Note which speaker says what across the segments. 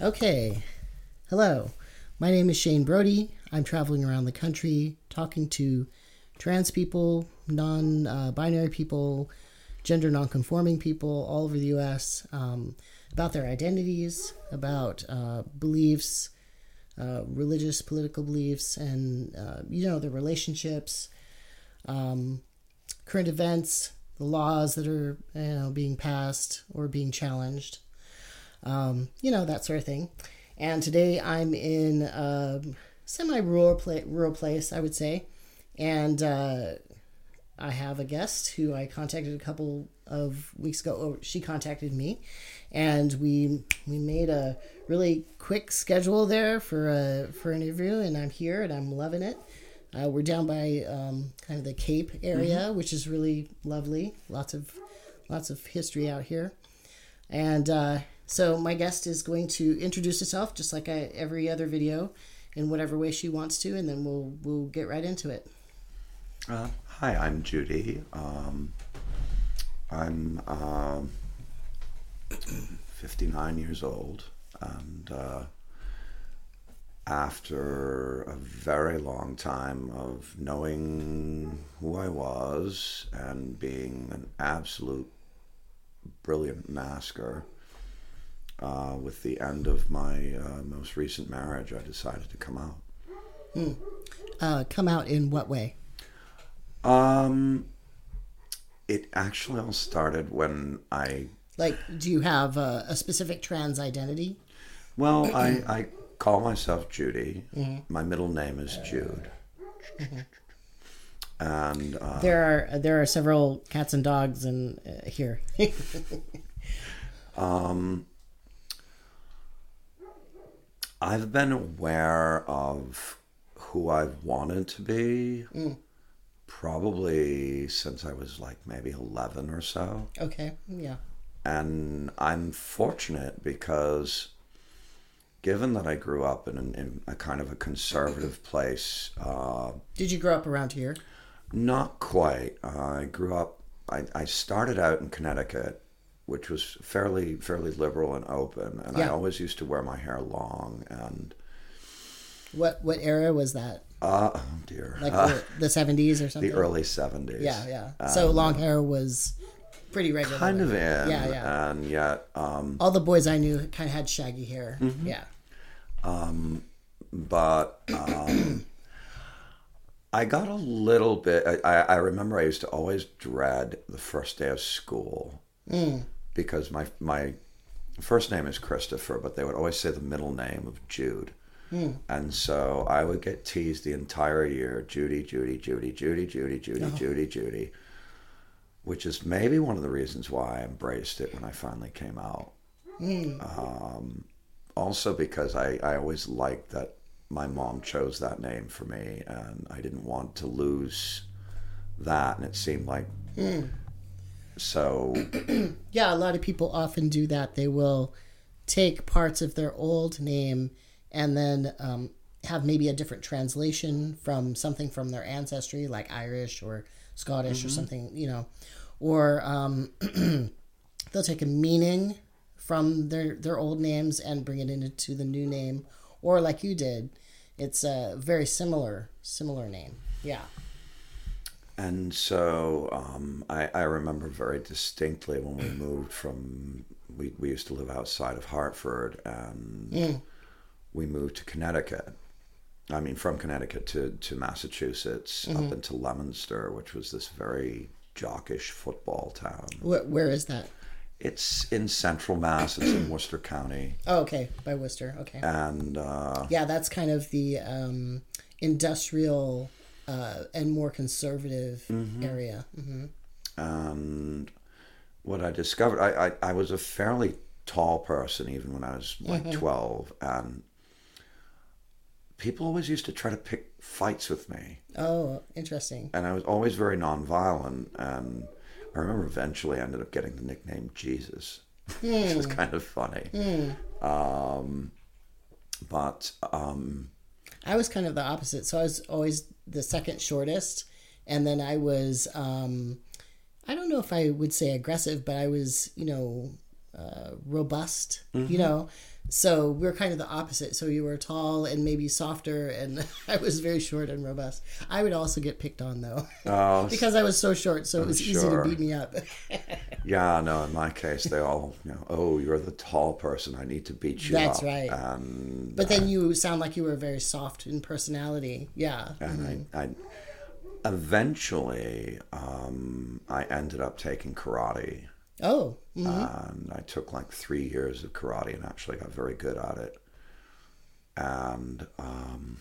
Speaker 1: Okay. Hello. My name is Shane Brody. I'm traveling around the country talking to trans people, non uh, binary people, gender non conforming people all over the US um, about their identities, about uh, beliefs, uh, religious, political beliefs, and, uh, you know, their relationships, um, current events, the laws that are, you know, being passed or being challenged um, you know that sort of thing. And today I'm in a semi-rural pla- rural place, I would say, and uh, I have a guest who I contacted a couple of weeks ago. Oh, she contacted me, and we we made a really quick schedule there for a for an interview, and I'm here and I'm loving it. Uh, we're down by um, kind of the Cape area, which is really lovely. Lots of lots of history out here, and uh, so my guest is going to introduce herself, just like I, every other video, in whatever way she wants to, and then we'll we'll get right into it.
Speaker 2: Uh, hi, I'm Judy. Um, I'm um 59 years old, and uh, after a very long time of knowing who I was and being an absolute brilliant masker, uh, with the end of my uh, most recent marriage, I decided to come out.
Speaker 1: Uh, come out in what way?
Speaker 2: Um, it actually all started when I,
Speaker 1: Like, do you have a, a specific trans identity?
Speaker 2: well, I, I call myself Judy. My middle name is Jude. And uh,
Speaker 1: There are there are several cats and dogs in uh, here.
Speaker 2: I've been aware of who I've wanted to be probably since I was like maybe 11 or so.
Speaker 1: okay, yeah.
Speaker 2: and I'm fortunate because given that I grew up in, in a kind of a conservative place, uh,
Speaker 1: Did you grow up around here?
Speaker 2: not quite. Uh, I grew up. I, I started out in Connecticut, which was fairly fairly liberal and open, and I always used to wear my hair long. And
Speaker 1: What what era was that?
Speaker 2: uh, oh dear,
Speaker 1: Like
Speaker 2: Uh,
Speaker 1: the, the 70s or something?
Speaker 2: the early seventies.
Speaker 1: Yeah, yeah. So long hair was pretty regular.
Speaker 2: kind of in,
Speaker 1: Yeah, yeah.
Speaker 2: and yet. Um,
Speaker 1: All the boys I knew kind of had shaggy hair.
Speaker 2: Mm-hmm.
Speaker 1: Yeah.
Speaker 2: but um, I got a little bit. I, I I remember I used to always dread the first day of school because my my first name is Christopher, but they would always say the middle name of Jude. Hmm. And so I would get teased the entire year Judy, Judy, Judy, Judy, Judy, Judy, oh. Judy, Judy, which is maybe one of the reasons why I embraced it when I finally came out. Mm. Um, also, because I, I always liked that my mom chose that name for me, and I didn't want to lose that. And it seemed like. Mm so
Speaker 1: Yeah, a lot of people often do that. They will take parts of their old name and then um, have maybe a different translation from something from their ancestry, like Irish or Scottish or something, you know. Or um, they'll take a meaning from their, their old names and bring it into the new name. Or like you did, it's a very similar similar name. Yeah.
Speaker 2: And so um, I, I remember very distinctly when we moved from we, we used to live outside of Hartford and we moved to Connecticut I mean from Connecticut to, to Massachusetts up into Leominster which was this very jockish football town
Speaker 1: Where, where is that?
Speaker 2: It's in central Mass. It's in Worcester County,
Speaker 1: Oh, okay, by Worcester. Okay.
Speaker 2: and uh,
Speaker 1: Yeah, that's kind of the um, industrial uh, and more conservative area. hmm
Speaker 2: and what I discovered, I, I I was a fairly tall person even when I was like twelve, and people always used to try to pick fights with me,
Speaker 1: Oh, interesting.
Speaker 2: and I was always very nonviolent. And I remember eventually I ended up getting the nickname Jesus, which was kind of funny. Um, but um,
Speaker 1: I was kind of the opposite. So I was always the second shortest, and then I was um, I don't know if I would say aggressive, but I was you know uh, robust, you know. So we're kind of the opposite. So you were tall and maybe softer, and I was very short and robust. I would also get picked on though,
Speaker 2: Oh,
Speaker 1: because I was so short. So it was easy to beat me up.
Speaker 2: yeah, no. In my case, they all, you know, oh, you're the tall person. I need to beat you
Speaker 1: That's
Speaker 2: up.
Speaker 1: right.
Speaker 2: And
Speaker 1: but then you sound like you were very soft in personality. Yeah.
Speaker 2: and I, I eventually um, I ended up taking karate,
Speaker 1: Oh. mm,
Speaker 2: and I took like three years of karate and actually got very good at it. And um,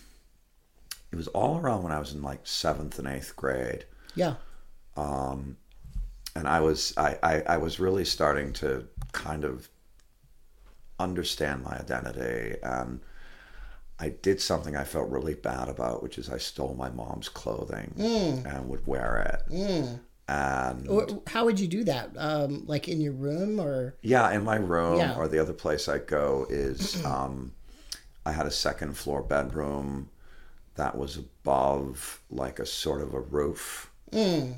Speaker 2: it was all around when I was in like seventh and eighth grade.
Speaker 1: Yeah.
Speaker 2: and I was I, I, I was really starting to kind of understand my identity and I did something I felt really bad about, which is I stole my mom's clothing and would wear it. And
Speaker 1: how would you do that? Um, like in your room or?
Speaker 2: yeah, in my room
Speaker 1: Yeah.
Speaker 2: or the other place I go is um, I had a second floor bedroom that was above like a sort of a roof.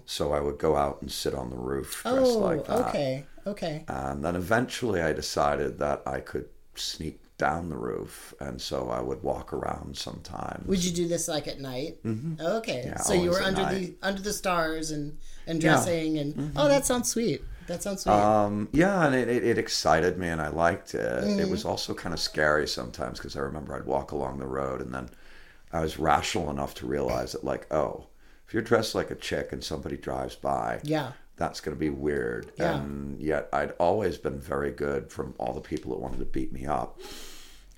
Speaker 2: So I would go out and sit on the roof dressed
Speaker 1: Oh,
Speaker 2: like that.
Speaker 1: okay. Okay.
Speaker 2: And then eventually I decided that I could sneak down the roof. And so I would walk around sometimes.
Speaker 1: Would you do this like at night? Mm-hmm. Okay.
Speaker 2: Yeah,
Speaker 1: so you were under
Speaker 2: night.
Speaker 1: the under the stars and and dressing and oh, that sounds sweet. That sounds sweet.
Speaker 2: Um, yeah, and it, it, it excited me and I liked it. It was also kind of scary sometimes because I remember I'd walk along the road and then I was rational enough to realize that, like, oh, if you're dressed like a chick and somebody drives by,
Speaker 1: yeah.
Speaker 2: That's going to be weird.
Speaker 1: Yeah.
Speaker 2: And yet I'd always been very good from all the people that wanted to beat me up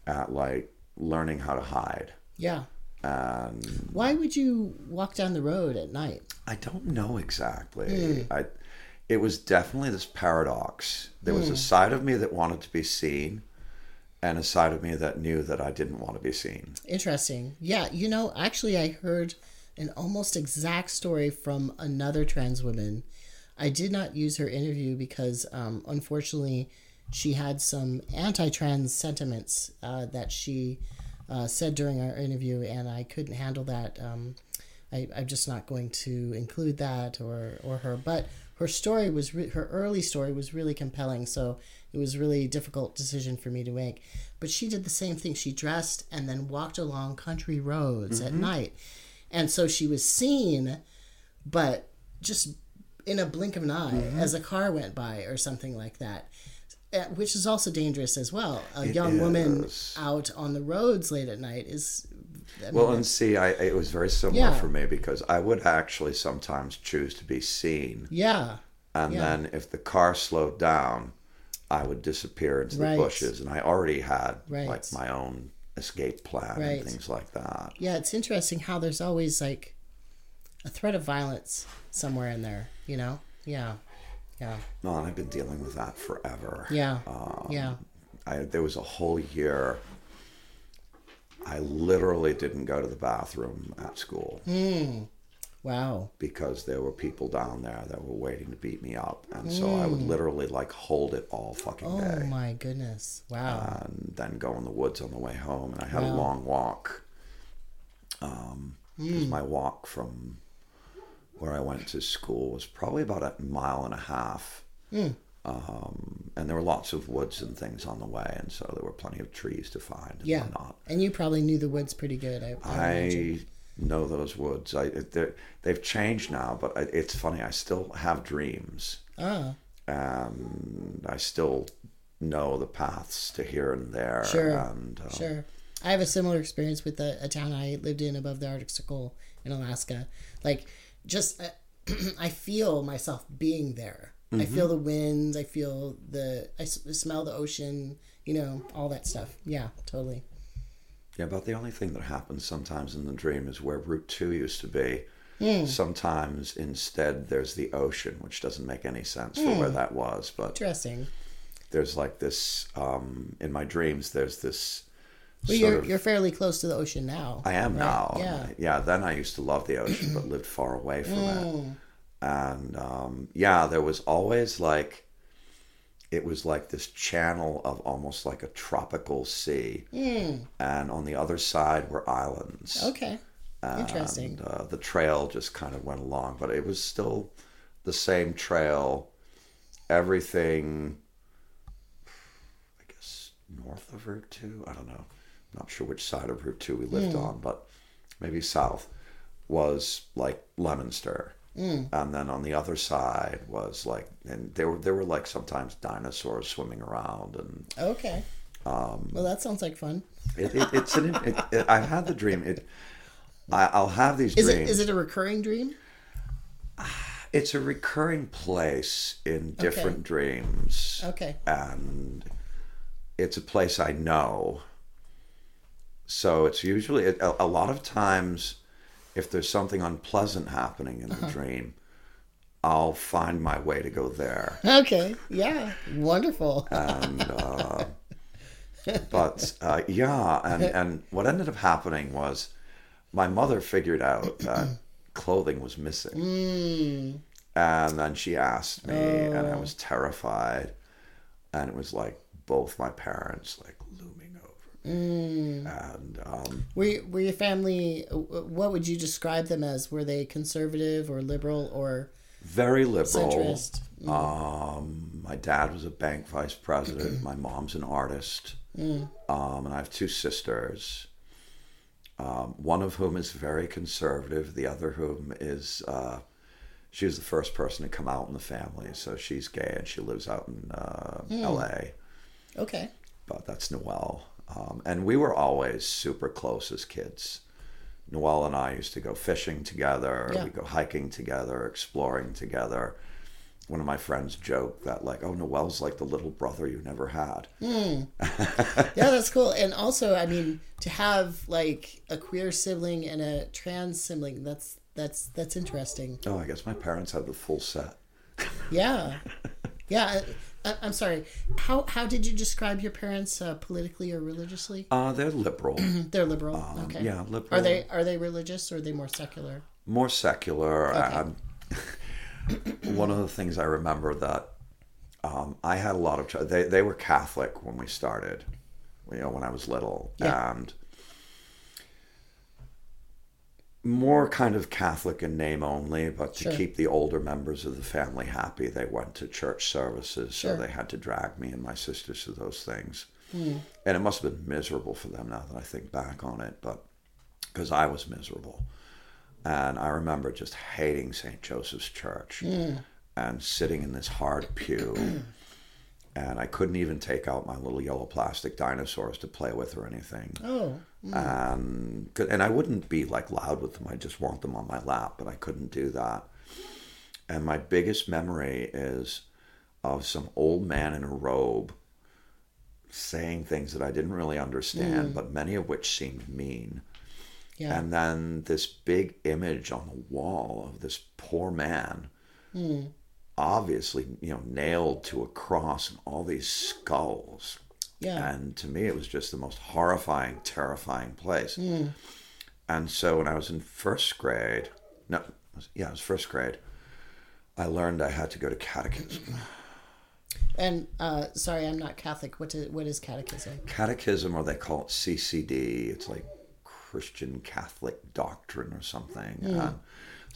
Speaker 2: at like learning how to hide.
Speaker 1: Yeah.
Speaker 2: And
Speaker 1: Why would you walk down the road at night?
Speaker 2: I don't know exactly. Hmm. I it was definitely this paradox. There was a hmm. side of me that wanted to be seen and a side of me that knew that I didn't want to be seen.
Speaker 1: Interesting. Yeah, you know, actually, I heard an almost exact story from another trans woman. I did not use her interview because, um, unfortunately, she had some anti-trans sentiments uh, that she uh, said during our interview, and I couldn't handle that. Um, I, I'm just not going to include that or or her, but her story was re- her early story was really compelling. So it was really a difficult decision for me to make. But she did the same thing. She dressed and then walked along country roads at night, and so she was seen, but just in a blink of an eye as a car went by or something like that. Uh, Which is also dangerous as well. A young woman out on the roads late at night is. I mean,
Speaker 2: Well, and see, I it was very similar
Speaker 1: Yeah.
Speaker 2: for me because I would actually sometimes choose to be seen,
Speaker 1: yeah,
Speaker 2: and
Speaker 1: Yeah.
Speaker 2: then if the car slowed down, I would disappear into the bushes, and I already had
Speaker 1: Right.
Speaker 2: like my own escape plan
Speaker 1: Right.
Speaker 2: and things like that.
Speaker 1: Yeah, it's interesting how there's always like a threat of violence somewhere in there, you know? Yeah. Yeah.
Speaker 2: No, and I've been dealing with that forever.
Speaker 1: Yeah.
Speaker 2: Um,
Speaker 1: yeah.
Speaker 2: I, there was a whole year I literally didn't go to the bathroom at school
Speaker 1: Wow.
Speaker 2: because there were people down there that were waiting to beat me up. And so I would literally like hold it all fucking
Speaker 1: Oh
Speaker 2: day Oh
Speaker 1: my goodness. Wow.
Speaker 2: and then go in the woods on the way home. And I had a long walk. Um, 'cause my walk from where I went to school was probably about a mile and a half. Um, and there were lots of woods and things on the way, and so there were plenty of trees to find and
Speaker 1: yeah.
Speaker 2: whatnot.
Speaker 1: And you probably knew the woods pretty good. I, I.
Speaker 2: I know those woods. I they've changed now, but I, it's funny. I still have dreams,
Speaker 1: Ah,
Speaker 2: and I still know the paths to here and there.
Speaker 1: Sure.
Speaker 2: And uh,
Speaker 1: sure. I have a similar experience with a, a town I lived in above the Arctic Circle in Alaska. Like, just uh, I feel myself being there. I
Speaker 2: Mm-hmm.
Speaker 1: feel the winds. I feel the. I s- smell the ocean. You know, all that stuff. Yeah, totally.
Speaker 2: yeah, about the only thing that happens sometimes in the dream is where Route Two used to be.
Speaker 1: Hmm.
Speaker 2: Sometimes instead there's the ocean, which doesn't make any sense for
Speaker 1: Hmm.
Speaker 2: where that was. But
Speaker 1: Interesting.
Speaker 2: there's like this um, in my dreams. There's this.
Speaker 1: Well, you're
Speaker 2: of-
Speaker 1: you're fairly close to the ocean now.
Speaker 2: I am
Speaker 1: right?
Speaker 2: now.
Speaker 1: Yeah.
Speaker 2: Yeah. Then I used to love the ocean, but lived far away from
Speaker 1: Mm.
Speaker 2: it. And um, yeah, there was always like, it was like this channel of almost like a tropical sea, and on the other side were islands.
Speaker 1: Mm. Okay. Interesting.
Speaker 2: Uh, the trail just kind of went along, but it was still the same trail. Everything I guess, north of Route Two. I don't know. Not sure which side of Route Two we lived on, but maybe south was like Leominster. And then on the other side was like, and there were there were like sometimes dinosaurs swimming around, and
Speaker 1: Okay.
Speaker 2: Um,
Speaker 1: well, that sounds like fun.
Speaker 2: it, it, it's an. It, I've had the dream. It, I, I'll have these
Speaker 1: Is
Speaker 2: dreams.
Speaker 1: it is it a recurring dream?
Speaker 2: it's a recurring place in different dreams.
Speaker 1: Okay.
Speaker 2: and it's a place I know. So it's usually a, a lot of times, if there's something unpleasant happening in the dream, I'll find my way to go there.
Speaker 1: Okay. Yeah. Wonderful.
Speaker 2: And uh, but uh, yeah, and and what ended up happening was my mother figured out that clothing was missing. And then she asked me, and I was terrified. And it was like both my parents like looming over me. And um,
Speaker 1: Were were your family? What would you describe them as? Were they conservative or liberal or
Speaker 2: very liberal.
Speaker 1: centrist?
Speaker 2: Um, my dad was a bank vice president. my mom's an artist. Um, and I have two sisters. Um, one of whom is very conservative. The other whom is uh, she was the first person to come out in the family, so she's gay and she lives out in uh, L.A.
Speaker 1: Okay.
Speaker 2: But that's Noelle. Um, and we were always super close as kids. Noel and I used to go fishing together.
Speaker 1: Yeah.
Speaker 2: We go hiking together, exploring together. One of my friends joked that like, oh, Noel's like the little brother you never had.
Speaker 1: Yeah, that's cool. And also, I mean, to have like a queer sibling and a trans sibling, that's that's that's interesting.
Speaker 2: Oh, I guess my parents had the full set.
Speaker 1: Yeah. Yeah. I, I'm sorry. How how did you describe your parents uh, politically or religiously?
Speaker 2: Uh, they're liberal,
Speaker 1: They're liberal. okay.
Speaker 2: Um, yeah, liberal.
Speaker 1: Are they are they religious or are they more secular?
Speaker 2: more secular. And one of the things I remember that um, I had a lot of. They they were Catholic when we started. You know, when I was little,
Speaker 1: Yeah.
Speaker 2: and more kind of Catholic in name only, but to
Speaker 1: Sure.
Speaker 2: keep the older members of the family happy, they went to church services,
Speaker 1: Sure.
Speaker 2: so they had to drag me and my sisters to those things. Hmm. And it must have been miserable for them now that I think back on it, but because I was miserable. And I remember just hating St. Joseph's Church hmm. and sitting in this hard pew. and I couldn't even take out my little yellow plastic dinosaurs to play with or anything.
Speaker 1: Oh. Mm.
Speaker 2: Um, and, and I wouldn't be like loud with them. I just want them on my lap, but I couldn't do that. And my biggest memory is of some old man in a robe saying things that I didn't really understand, mm. but many of which seemed mean.
Speaker 1: Yeah.
Speaker 2: And then this big image on the wall of this poor man, mm. obviously, you know, nailed to a cross and all these skulls.
Speaker 1: Yeah.
Speaker 2: And to me, it was just the most horrifying, terrifying place. And so when I was in first grade, no, yeah, it was first grade, I learned I had to go to catechism.
Speaker 1: And uh, sorry, I'm not Catholic. What is, what is catechism?
Speaker 2: catechism, or they call it CCD. It's like Christian Catholic doctrine or something. So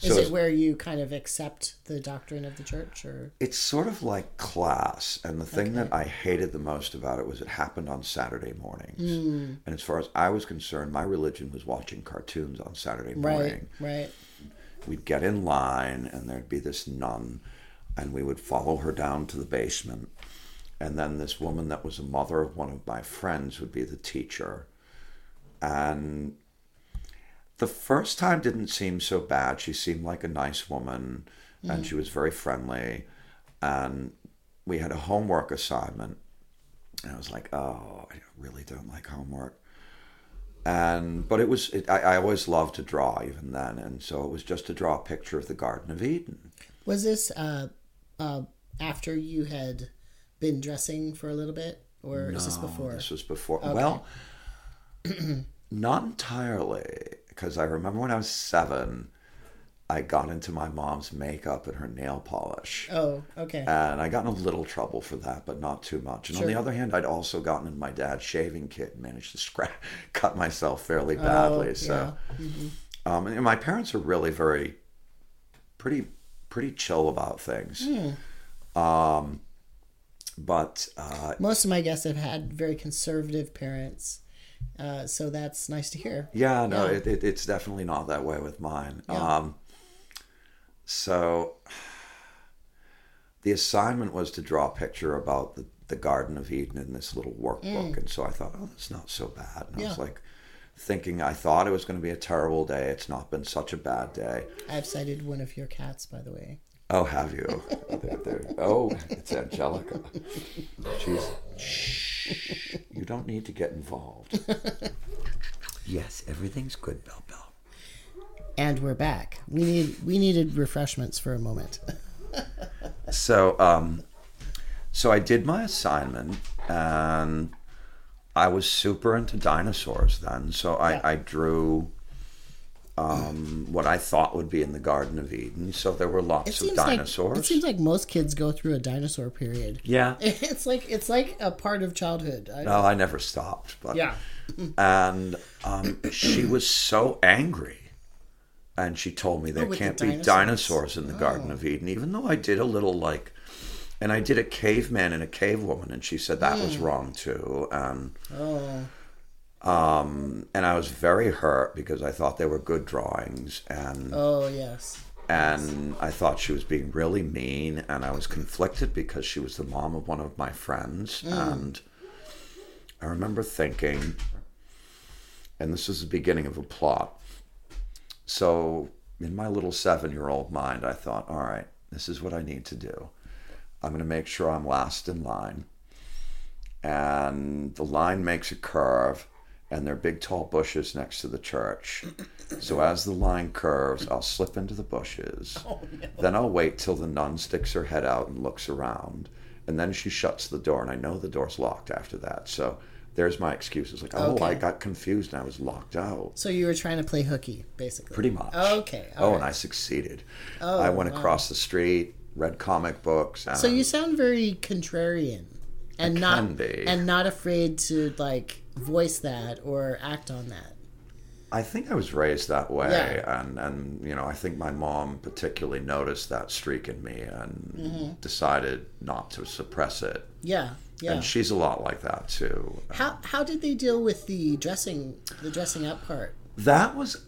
Speaker 1: Is it where you kind of accept the doctrine of the church, or
Speaker 2: it's sort of like class. And the thing that I hated the most about it was it happened on Saturday mornings. Mm. And as far as I was concerned, my religion was watching cartoons on Saturday
Speaker 1: right,
Speaker 2: morning.
Speaker 1: right?
Speaker 2: We'd get in line, and there'd be this nun, and we would follow her down to the basement. And then this woman that was a mother of one of my friends would be the teacher. And the first time didn't seem so bad. She seemed like a nice woman, and she was very friendly. And we had a homework assignment, and I was like, "Oh, I really don't like homework." And but it was it, I, I always loved to draw even then, and so it was just to draw a picture of the Garden of Eden.
Speaker 1: Was this uh, uh, after you had been dressing for a little bit, or is this before?
Speaker 2: This was before. Well, not entirely, because I remember when I was seven, I got into my mom's makeup and her nail polish.
Speaker 1: Oh, okay.
Speaker 2: And I got in a little trouble for that, but not too much. And on the other hand, I'd also gotten in my dad's shaving kit and managed to scratch, cut myself fairly badly.
Speaker 1: Oh,
Speaker 2: so, um, and my parents are really very, pretty, pretty chill about things. Um, but uh,
Speaker 1: Most of my guests have had very conservative parents, uh, so that's nice to hear.
Speaker 2: yeah, no,
Speaker 1: Yeah.
Speaker 2: It, it, it's definitely not that way with mine.
Speaker 1: Yeah.
Speaker 2: Um, so the assignment was to draw a picture about the, the Garden of Eden in this little workbook, and so I thought, oh, that's not so bad. And I was
Speaker 1: Mm.
Speaker 2: Like thinking, I thought it was going to be a terrible day. It's not been such a bad day.
Speaker 1: I've sighted one of your cats, by the way.
Speaker 2: Oh, have you? They're- they're- oh, it's Angelica. She's. Shh. You don't need to get involved. yes, everything's good, Bell Bell.
Speaker 1: And we're back. We need we needed refreshments for a moment.
Speaker 2: So, um, so I did my assignment, and I was super into dinosaurs then. So I,
Speaker 1: Yeah.
Speaker 2: I drew um, what I thought would be in the Garden of Eden. So there were lots of dinosaurs.
Speaker 1: like it seems like most kids go through a dinosaur period.
Speaker 2: yeah.
Speaker 1: It's like it's like a part of childhood. I,
Speaker 2: No, I never stopped. But
Speaker 1: Yeah.
Speaker 2: and um, she was so angry. And she told me there
Speaker 1: Oh,
Speaker 2: can't be
Speaker 1: dinosaurs.
Speaker 2: dinosaurs in the Garden of Eden, even though I did a little like, and I did a caveman and a cave woman, and she said that was wrong too. And
Speaker 1: Oh.
Speaker 2: Um, and I was very hurt because I thought they were good drawings, and
Speaker 1: Oh yes.
Speaker 2: and I thought she was being really mean, and I was conflicted because she was the mom of one of my friends, and I remember thinking, and this was the beginning of a plot. So in my little seven-year-old mind, I thought, all right, this is what I need to do. I'm going to make sure I'm last in line, and the line makes a curve. And there are big tall bushes next to the church. So as the line curves, I'll slip into the bushes. Oh, then I'll wait till the nun sticks her head out and looks around. And then she shuts the door, and I know the door's locked after that. So there's my excuses. Like, oh, I got confused and I was locked out.
Speaker 1: So you were trying to play hooky, basically.
Speaker 2: Pretty much.
Speaker 1: Okay.
Speaker 2: Oh,
Speaker 1: right.
Speaker 2: and I succeeded.
Speaker 1: Oh,
Speaker 2: I went
Speaker 1: wow.
Speaker 2: across the street, read comic books. And
Speaker 1: So you sound very contrarian, and not and not afraid to like voice that or act on that.
Speaker 2: I think I was raised that way,
Speaker 1: Yeah.
Speaker 2: and and you know I think my mom particularly noticed that streak in me and
Speaker 1: Mm-hmm.
Speaker 2: decided not to suppress it.
Speaker 1: Yeah. Yeah.
Speaker 2: And she's a lot like that too.
Speaker 1: how how did they deal with the dressing the dressing up part?
Speaker 2: That was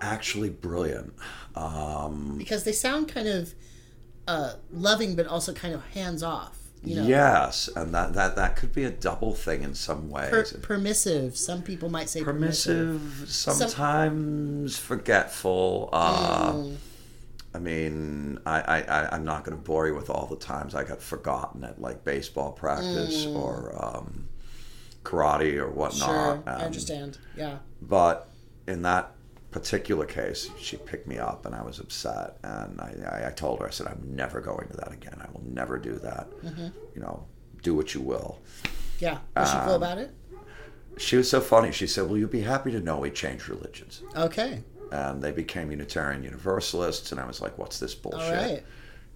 Speaker 2: actually brilliant. Um,
Speaker 1: Because they sound kind of uh, loving, but also kind of hands off. You know,
Speaker 2: Yes, and that, that that could be a double thing in some ways.
Speaker 1: per- permissive. Some people might say permissive.
Speaker 2: Permissive, sometimes forgetful. Uh,
Speaker 1: Mm.
Speaker 2: I mean, I, I, I, I'm not going to bore you with all the times I got forgotten at like baseball practice or um, karate or whatnot.
Speaker 1: Mm. Sure, I understand. Yeah.
Speaker 2: But in that particular case, she picked me up and I was upset. And I, I, told her, I said, I'm never going to that again. I will never do that.
Speaker 1: Mm-hmm.
Speaker 2: You know, do what you will.
Speaker 1: Yeah. Was she
Speaker 2: Um,
Speaker 1: cool about it?
Speaker 2: She was so funny. She said, Well, you'll be happy to know we changed religions.
Speaker 1: Okay.
Speaker 2: And they became Unitarian Universalists. And I was like, What's this bullshit?
Speaker 1: right.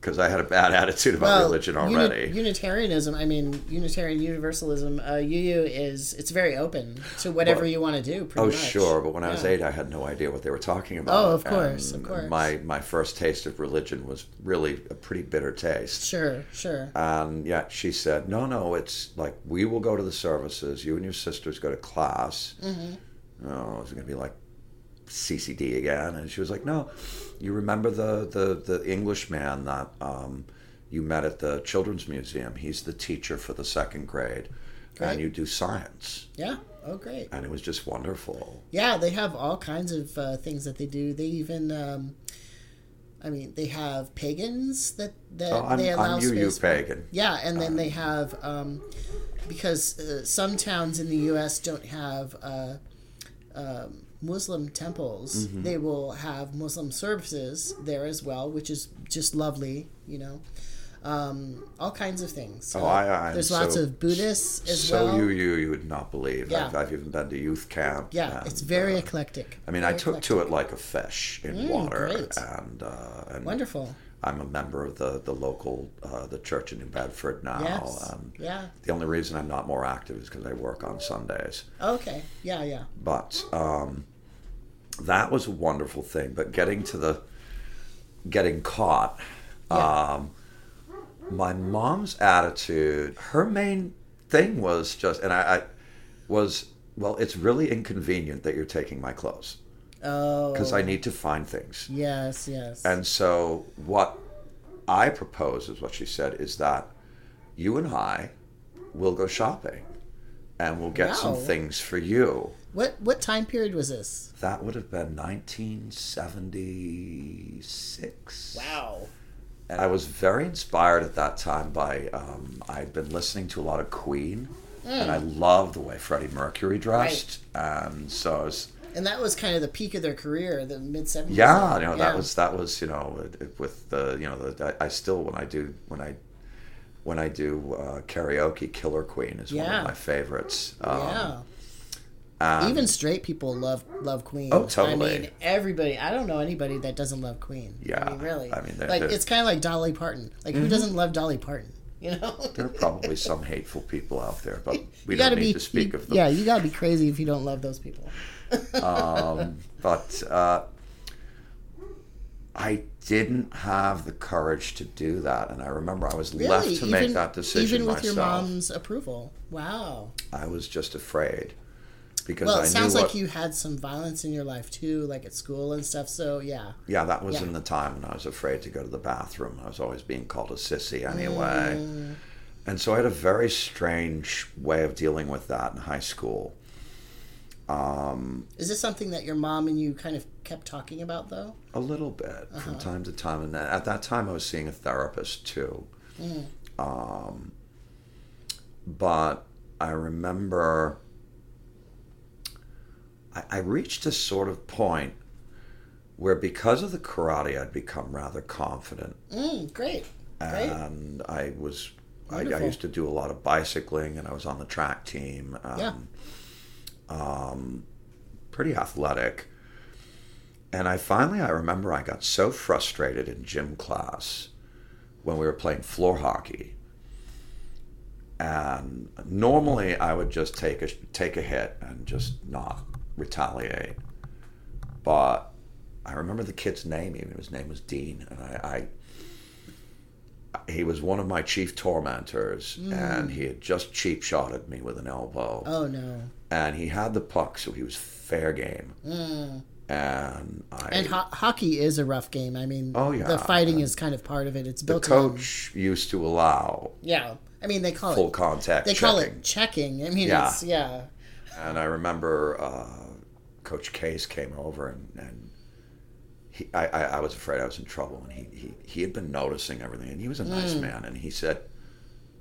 Speaker 2: Because I had a bad attitude about
Speaker 1: Well,
Speaker 2: religion
Speaker 1: uni-
Speaker 2: already.
Speaker 1: Unitarianism, I mean, Unitarian Universalism, uh, UU is, it's very open to whatever
Speaker 2: Well,
Speaker 1: you want to do, pretty
Speaker 2: Oh,
Speaker 1: much.
Speaker 2: sure. But when I was eight, I had no idea what they were talking about.
Speaker 1: Oh, of course,
Speaker 2: And
Speaker 1: of course.
Speaker 2: My, my first taste of religion was really a pretty bitter taste.
Speaker 1: Sure, sure.
Speaker 2: And yet she said, no, no, it's like we will go to the services. You and your sisters go to class. Mm-hmm. Oh, is it going to be like CCD again? And she was like, no, you remember the, the, the Englishman that um, you met at the Children's Museum? He's the teacher for the second grade. And you do science.
Speaker 1: Yeah. Oh, great.
Speaker 2: And it was just wonderful.
Speaker 1: Yeah, they have all kinds of uh, things that they do. They even, um, I mean, they have pagans that that
Speaker 2: Oh, I'm,
Speaker 1: they allow
Speaker 2: I'm UU
Speaker 1: space for.
Speaker 2: pagan.
Speaker 1: Yeah, and then they have um, because uh, some towns in the U.S. don't have uh, um, Muslim temples.
Speaker 2: Mm-hmm.
Speaker 1: They will have Muslim services there as well, which is just lovely. You know, um, all kinds of things.
Speaker 2: Oh, I- I'm
Speaker 1: there's lots
Speaker 2: so-
Speaker 1: of Buddhists as
Speaker 2: so
Speaker 1: well.
Speaker 2: UU, you would not believe.
Speaker 1: Yeah.
Speaker 2: I've, I've even been to youth camp.
Speaker 1: yeah, it's very
Speaker 2: uh,
Speaker 1: eclectic.
Speaker 2: I mean, I took
Speaker 1: eclectic.
Speaker 2: to it like a fish in water,
Speaker 1: great.
Speaker 2: and uh, and
Speaker 1: Wonderful.
Speaker 2: I'm a member of the the local uh, the church in New Bedford now.
Speaker 1: Yes.
Speaker 2: Um,
Speaker 1: yeah.
Speaker 2: the only reason I'm not more active is because I work on Sundays.
Speaker 1: Okay. Yeah. Yeah.
Speaker 2: But um, that was a wonderful thing. But getting to the getting caught,
Speaker 1: Yeah.
Speaker 2: um, my mom's attitude, her main thing was just, and I, I was, well, it's really inconvenient that you're taking my clothes
Speaker 1: Oh.
Speaker 2: because I need to find things.
Speaker 1: Yes, yes.
Speaker 2: And so what I propose is what she said is that you and I will go shopping and we'll get some things for you.
Speaker 1: what what time period was this?
Speaker 2: That would have been 1976.
Speaker 1: Wow.
Speaker 2: And I was very inspired at that time by um, I'd been listening to a lot of Queen, and I loved the way Freddie Mercury dressed, and so I was
Speaker 1: And that was kind of the peak of their career, the mid seventies.
Speaker 2: yeah, you know that was that was you know it- it- with the you know the, I, I still when I do when I when I do uh, karaoke, Killer Queen is one of my favorites. Um,
Speaker 1: yeah.
Speaker 2: um,
Speaker 1: Even straight people love love Queen.
Speaker 2: Oh, totally.
Speaker 1: I mean, everybody. I don't know anybody that doesn't love Queen.
Speaker 2: Yeah,
Speaker 1: I mean, really.
Speaker 2: I mean, they're-
Speaker 1: like
Speaker 2: they're- Mm-hmm.
Speaker 1: it's kind of like Dolly Parton. Like who doesn't love Dolly Parton? You know.
Speaker 2: there are probably some hateful people out there, but we don't need
Speaker 1: be.
Speaker 2: to speak
Speaker 1: you-
Speaker 2: of them.
Speaker 1: Yeah, you gotta be crazy if you don't love those people.
Speaker 2: Um, but uh, I didn't have the courage to do that, and I remember I was
Speaker 1: Really,
Speaker 2: left to make that decision
Speaker 1: even with
Speaker 2: myself.
Speaker 1: your mom's approval. Wow.
Speaker 2: I was just afraid because
Speaker 1: Well,
Speaker 2: I
Speaker 1: it
Speaker 2: knew
Speaker 1: sounds
Speaker 2: what.
Speaker 1: like you had some violence in your life too, like at school and stuff. So yeah.
Speaker 2: yeah, that was
Speaker 1: Yeah.
Speaker 2: in the time when I was afraid to go to the bathroom. I was always being called a sissy anyway,
Speaker 1: Mm.
Speaker 2: and so I had a very strange way of dealing with that in high school. Um,
Speaker 1: Is this something that your mom and you kind of kept talking about though?
Speaker 2: A little bit from time to time, and at that time I was seeing a therapist too. Um, but I remember I, I reached a sort of point where, because of the karate, I'd become rather confident,
Speaker 1: Mm, great. Great.
Speaker 2: and I was. I, I used to do a lot of bicycling, and I was on the track team. Um,
Speaker 1: Yeah.
Speaker 2: Um, pretty athletic. And I finally, I remember I got so frustrated in gym class when we were playing floor hockey. And normally I would just take a take a hit and just not retaliate. But I remember the kid's name. Even his name was Dean, and I, I he was one of my chief tormentors, and he had just cheap shotted me with an elbow
Speaker 1: Oh no.
Speaker 2: And he had the puck, so he was fair game. And I,
Speaker 1: And ho- hockey is a rough game. I mean,
Speaker 2: Oh, yeah.
Speaker 1: the fighting is kind of part of it. It's
Speaker 2: the
Speaker 1: built in.
Speaker 2: coach used to allow
Speaker 1: Yeah. I mean, they call
Speaker 2: full
Speaker 1: it.
Speaker 2: contact
Speaker 1: They
Speaker 2: checking.
Speaker 1: call it checking. I mean,
Speaker 2: Yeah.
Speaker 1: it's yeah.
Speaker 2: And I remember uh, Coach Case came over and, and he, I, I, I was afraid I was in trouble, and he, he, he had been noticing everything, and he was a nice
Speaker 1: Mm.
Speaker 2: man, and he said,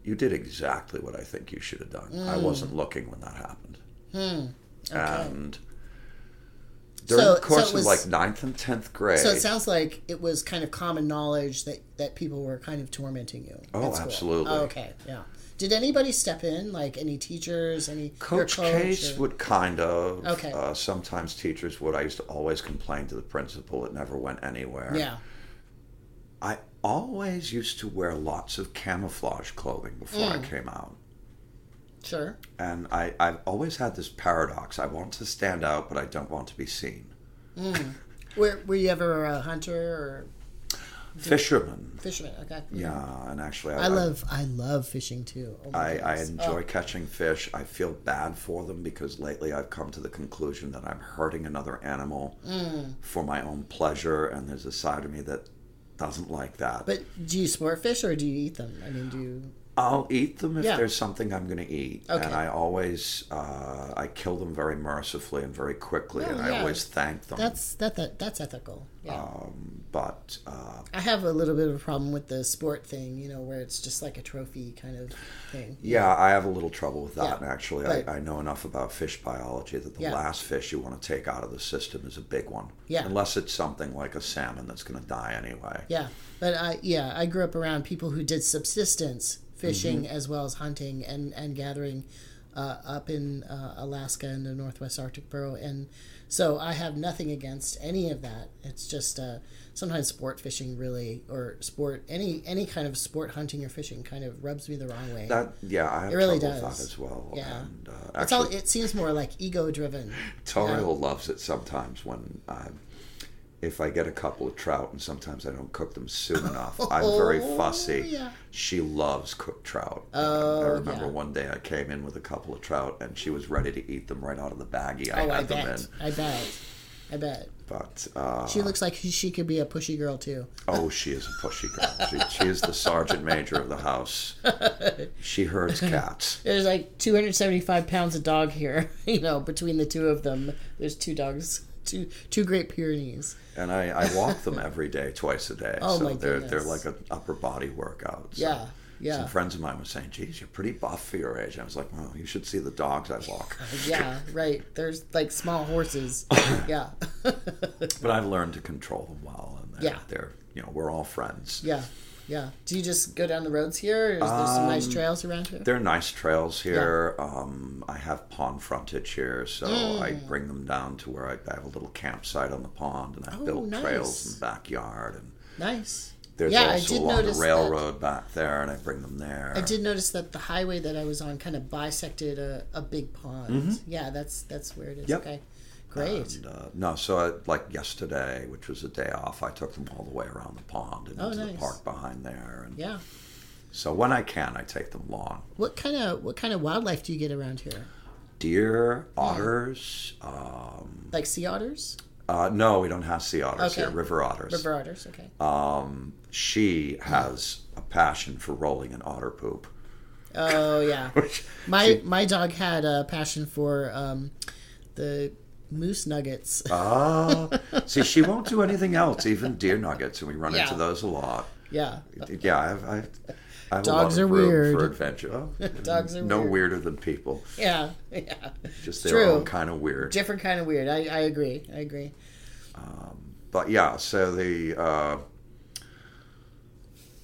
Speaker 2: "You did exactly what I think you should have done. I
Speaker 1: Mm.
Speaker 2: wasn't looking when that happened." And during
Speaker 1: so
Speaker 2: the course
Speaker 1: it was-
Speaker 2: of like ninth and tenth grade,
Speaker 1: So it sounds like it was kind of common knowledge that that people were kind of tormenting you.
Speaker 2: Oh, absolutely.
Speaker 1: Oh, okay. Yeah. Did anybody step in? Like any teachers? Any your
Speaker 2: Coach Case
Speaker 1: or-
Speaker 2: would kind of.
Speaker 1: Okay.
Speaker 2: Uh, sometimes teachers would. I used to always complain to the principal. It never went anywhere.
Speaker 1: Yeah.
Speaker 2: I always used to wear lots of camouflage clothing before
Speaker 1: Mm.
Speaker 2: I came out.
Speaker 1: Sure.
Speaker 2: And I, I've always had this paradox. I want to stand out, but I don't want to be seen.
Speaker 1: Were Were you ever a hunter or
Speaker 2: Fisherman.
Speaker 1: fisherman? Okay.
Speaker 2: Yeah, and actually,
Speaker 1: I love I love fishing too. Oh
Speaker 2: I, I enjoy
Speaker 1: Oh,
Speaker 2: catching fish. I feel bad for them because lately I've come to the conclusion that I'm hurting another animal
Speaker 1: Mm.
Speaker 2: for my own pleasure, and there's a side of me that doesn't like that.
Speaker 1: But do you sport fish or do you eat them? I mean, do you?
Speaker 2: I'll eat them if
Speaker 1: Yeah.
Speaker 2: there's something I'm going to eat,
Speaker 1: Okay.
Speaker 2: and I always uh, I kill them very mercifully and very quickly,
Speaker 1: Oh,
Speaker 2: and I always thank them.
Speaker 1: That's that, that that's ethical. Yeah.
Speaker 2: um, but uh,
Speaker 1: I have a little bit of a problem with the sport thing, you know, where it's just like a trophy kind of thing.
Speaker 2: yeah, I have a little trouble with that.
Speaker 1: Yeah,
Speaker 2: And actually,
Speaker 1: but-
Speaker 2: I, I know enough about fish biology that the
Speaker 1: Yeah.
Speaker 2: last fish you want to take out of the system is a big one.
Speaker 1: Yeah.
Speaker 2: Unless it's something like a salmon that's going to die anyway.
Speaker 1: Yeah, but I yeah I grew up around people who did subsistence fishing
Speaker 2: Mm-hmm.
Speaker 1: as well as hunting and and gathering uh, up in uh, Alaska and the Northwest Arctic Borough, and so I have nothing against any of that. It's just uh, sometimes sport fishing really or sport any any kind of sport hunting or fishing kind of rubs me the wrong way.
Speaker 2: That yeah, I have
Speaker 1: It really does.
Speaker 2: that as well.
Speaker 1: Yeah.
Speaker 2: And, uh,
Speaker 1: it's all it seems more like ego driven.
Speaker 2: Toriel loves it sometimes when uh, if I get a couple of trout, and sometimes I don't cook them soon enough, I'm very fussy.
Speaker 1: Oh, yeah.
Speaker 2: She loves cooked trout.
Speaker 1: Oh,
Speaker 2: I remember
Speaker 1: yeah.
Speaker 2: one day I came in with a couple of trout, and she was ready to eat them right out of the baggie I
Speaker 1: Oh,
Speaker 2: had
Speaker 1: I
Speaker 2: them
Speaker 1: bet.
Speaker 2: in.
Speaker 1: I bet. I bet.
Speaker 2: But uh,
Speaker 1: She looks like she could be a pushy girl too.
Speaker 2: oh, she is a pushy girl. She, she is the sergeant major of the house. She herds cats.
Speaker 1: There's like 275 pounds of dog here. You know, between the two of them, there's two dogs, two two Great Pyrenees.
Speaker 2: and I, I walk them every day, twice a day.
Speaker 1: Oh,
Speaker 2: so
Speaker 1: my
Speaker 2: they're they're like an upper body workout. So
Speaker 1: Yeah, yeah.
Speaker 2: Some friends of mine were saying, "Geez, you're pretty buff for your age." I was like, "Well, you should see the dogs I walk."
Speaker 1: Yeah, right. There's like small horses. Yeah,
Speaker 2: But I've learned to control them well, and they're,
Speaker 1: Yeah.
Speaker 2: they're you know we're all friends.
Speaker 1: yeah, yeah. Do you just go down the roads here? Or is there some nice trails around here?
Speaker 2: There are nice trails here. Um, I have pond frontage here, so I
Speaker 1: Mm.
Speaker 2: bring them down to where I, I have a little campsite on the pond, and I
Speaker 1: Oh,
Speaker 2: built trails in the backyard. And
Speaker 1: Nice.
Speaker 2: there's
Speaker 1: Yeah, I
Speaker 2: also
Speaker 1: did
Speaker 2: along
Speaker 1: notice
Speaker 2: the
Speaker 1: that.
Speaker 2: railroad back there, and I bring them there.
Speaker 1: I did notice that the highway that I was on kind of bisected a, a big pond. Yeah, that's that's where it is.
Speaker 2: Mm-hmm. Yep.
Speaker 1: Okay, great.
Speaker 2: And, uh, no, so I, like yesterday, which was a day off, I took them all the way around the pond and
Speaker 1: Oh,
Speaker 2: into the park behind there. And
Speaker 1: yeah.
Speaker 2: so when I can, I take them long.
Speaker 1: What kind of what kind of wildlife do you get around here?
Speaker 2: Deer, otters. Um,
Speaker 1: Like sea otters,
Speaker 2: uh, no, we don't have sea otters
Speaker 1: Okay.
Speaker 2: here. River otters.
Speaker 1: river otters. Okay.
Speaker 2: Um, she has a passion for rolling in otter poop.
Speaker 1: Oh yeah. My
Speaker 2: she-
Speaker 1: my dog had a passion for um, the moose nuggets.
Speaker 2: Ah, see, she won't do anything else, even deer nuggets, and we run
Speaker 1: Yeah.
Speaker 2: into those a lot.
Speaker 1: yeah.
Speaker 2: Yeah, I've, I've, I have
Speaker 1: Dogs
Speaker 2: a lot of
Speaker 1: are weird.
Speaker 2: for adventure. Oh,
Speaker 1: Dogs are
Speaker 2: no
Speaker 1: weird.
Speaker 2: weirder than people.
Speaker 1: Yeah. Yeah.
Speaker 2: Just their
Speaker 1: True.
Speaker 2: own kind of weird.
Speaker 1: Different kind of weird. I, I agree. I agree.
Speaker 2: But yeah, so the uh,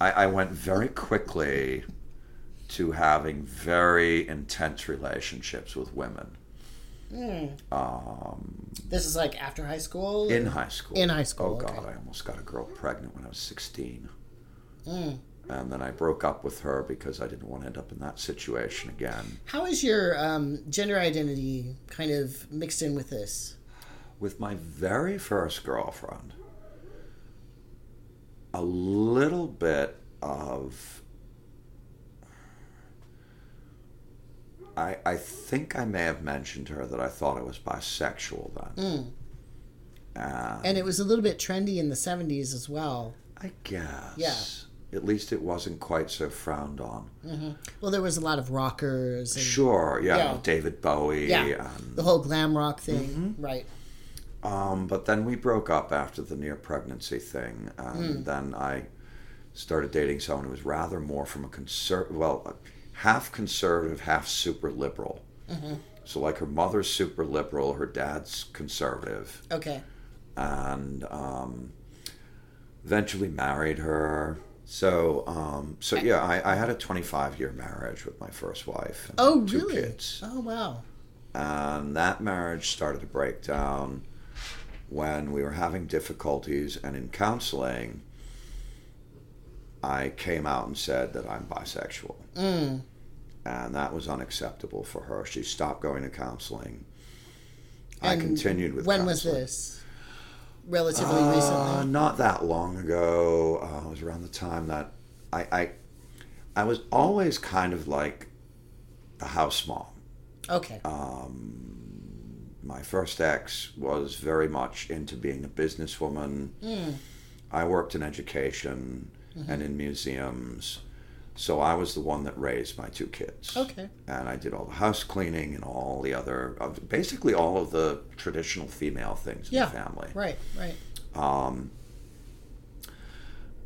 Speaker 2: I, I went very quickly to having very intense relationships with women um,
Speaker 1: This is like after high school.
Speaker 2: in high school.
Speaker 1: In high school,
Speaker 2: Oh God,
Speaker 1: okay.
Speaker 2: I almost got a girl pregnant when I was sixteen.
Speaker 1: Mm.
Speaker 2: And then I broke up with her because I didn't want to end up in that situation again.
Speaker 1: How is your um, gender identity kind of mixed in with this?
Speaker 2: with my very first girlfriend, a little bit of. I, I think I may have mentioned to her that I thought I was bisexual then. And
Speaker 1: And it was a little bit trendy in the 70s as well.
Speaker 2: I guess.
Speaker 1: Yeah.
Speaker 2: At least it wasn't quite so frowned on.
Speaker 1: Well, there was a lot of rockers and
Speaker 2: Sure, yeah,
Speaker 1: Yeah.
Speaker 2: David Bowie.
Speaker 1: Yeah. The whole glam rock thing.
Speaker 2: Mm-hmm.
Speaker 1: Right.
Speaker 2: Um, but then we broke up after the near pregnancy thing, and then I started dating someone who was rather more from a conser well, half conservative, half super liberal. So like her mother's super liberal, her dad's conservative,
Speaker 1: Okay.
Speaker 2: and um, eventually married her. So, um, so yeah, I, I had a 25 year marriage with my first wife.
Speaker 1: Oh, really?
Speaker 2: kids
Speaker 1: Oh, wow.
Speaker 2: and that marriage started to break down when we were having difficulties and in counseling i came out and said that i'm bisexual
Speaker 1: Mm.
Speaker 2: and that was unacceptable for her she stopped going to counseling i continued with
Speaker 1: When was this? Relatively
Speaker 2: Uh,
Speaker 1: recently.
Speaker 2: not that long ago. Uh, it was around the time that I, I, I was always kind of like a house mom.
Speaker 1: Okay.
Speaker 2: my first ex was very much into being a businesswoman. I worked in education and in museums. So I was the one that raised my two kids.
Speaker 1: Okay.
Speaker 2: And I did all the house cleaning and all the other, basically all of the traditional female things in
Speaker 1: Yeah.
Speaker 2: the family.
Speaker 1: Right, right.
Speaker 2: Um,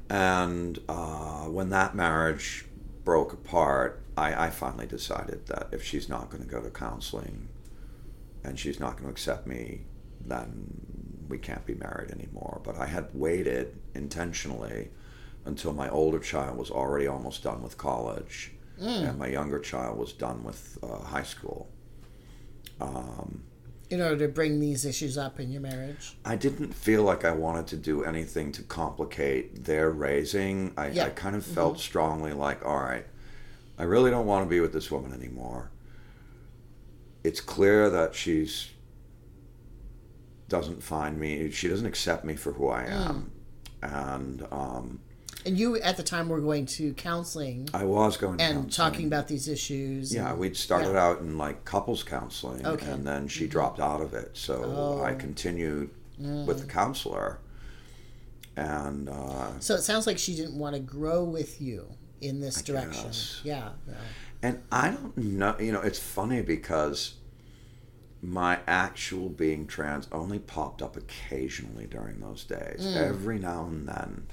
Speaker 2: and uh, when that marriage broke apart, I, I finally decided that if she's not going to go to counseling and she's not going to accept me, then we can't be married anymore. But I had waited intentionally until my older child was already almost done with college and my younger child was done with uh, high school.
Speaker 1: In order to bring these issues up in your marriage.
Speaker 2: I didn't feel like I wanted to do anything to complicate their raising. I,
Speaker 1: Yeah.
Speaker 2: I kind of felt strongly like, all right, I really don't want to be with this woman anymore. It's clear that she's doesn't find me. She doesn't accept me for who I am, and um,
Speaker 1: And you at the time were going to counseling
Speaker 2: I was going to
Speaker 1: and
Speaker 2: counseling.
Speaker 1: talking about these issues.
Speaker 2: Yeah, we'd started
Speaker 1: yeah.
Speaker 2: out in like couples counseling,
Speaker 1: Okay.
Speaker 2: and then she dropped out of it. So
Speaker 1: Oh.
Speaker 2: I continued with the counselor, and uh,
Speaker 1: So it sounds like she didn't want to grow with you in this direction.
Speaker 2: guess.
Speaker 1: Yeah. yeah.
Speaker 2: and I don't know. You know, it's funny because my actual being trans only popped up occasionally during those days.
Speaker 1: Mm.
Speaker 2: Every now and then,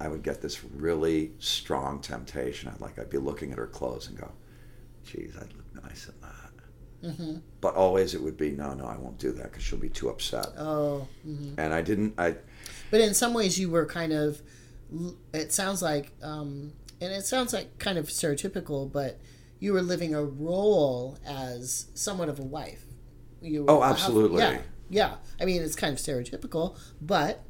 Speaker 2: I would get this really strong temptation. I'd like I'd be looking at her clothes and go, "Geez, I'd look nice in that."
Speaker 1: Mm-hmm.
Speaker 2: But always it would be, "No, no, I won't do that because she'll be too upset."
Speaker 1: Oh. mhm.
Speaker 2: And I didn't. I
Speaker 1: But in some ways, you were kind of. It sounds like, um, and it sounds like kind of stereotypical, but you were living a role as somewhat of a wife. You were
Speaker 2: Oh, absolutely.
Speaker 1: Yeah, yeah. I mean, it's kind of stereotypical, but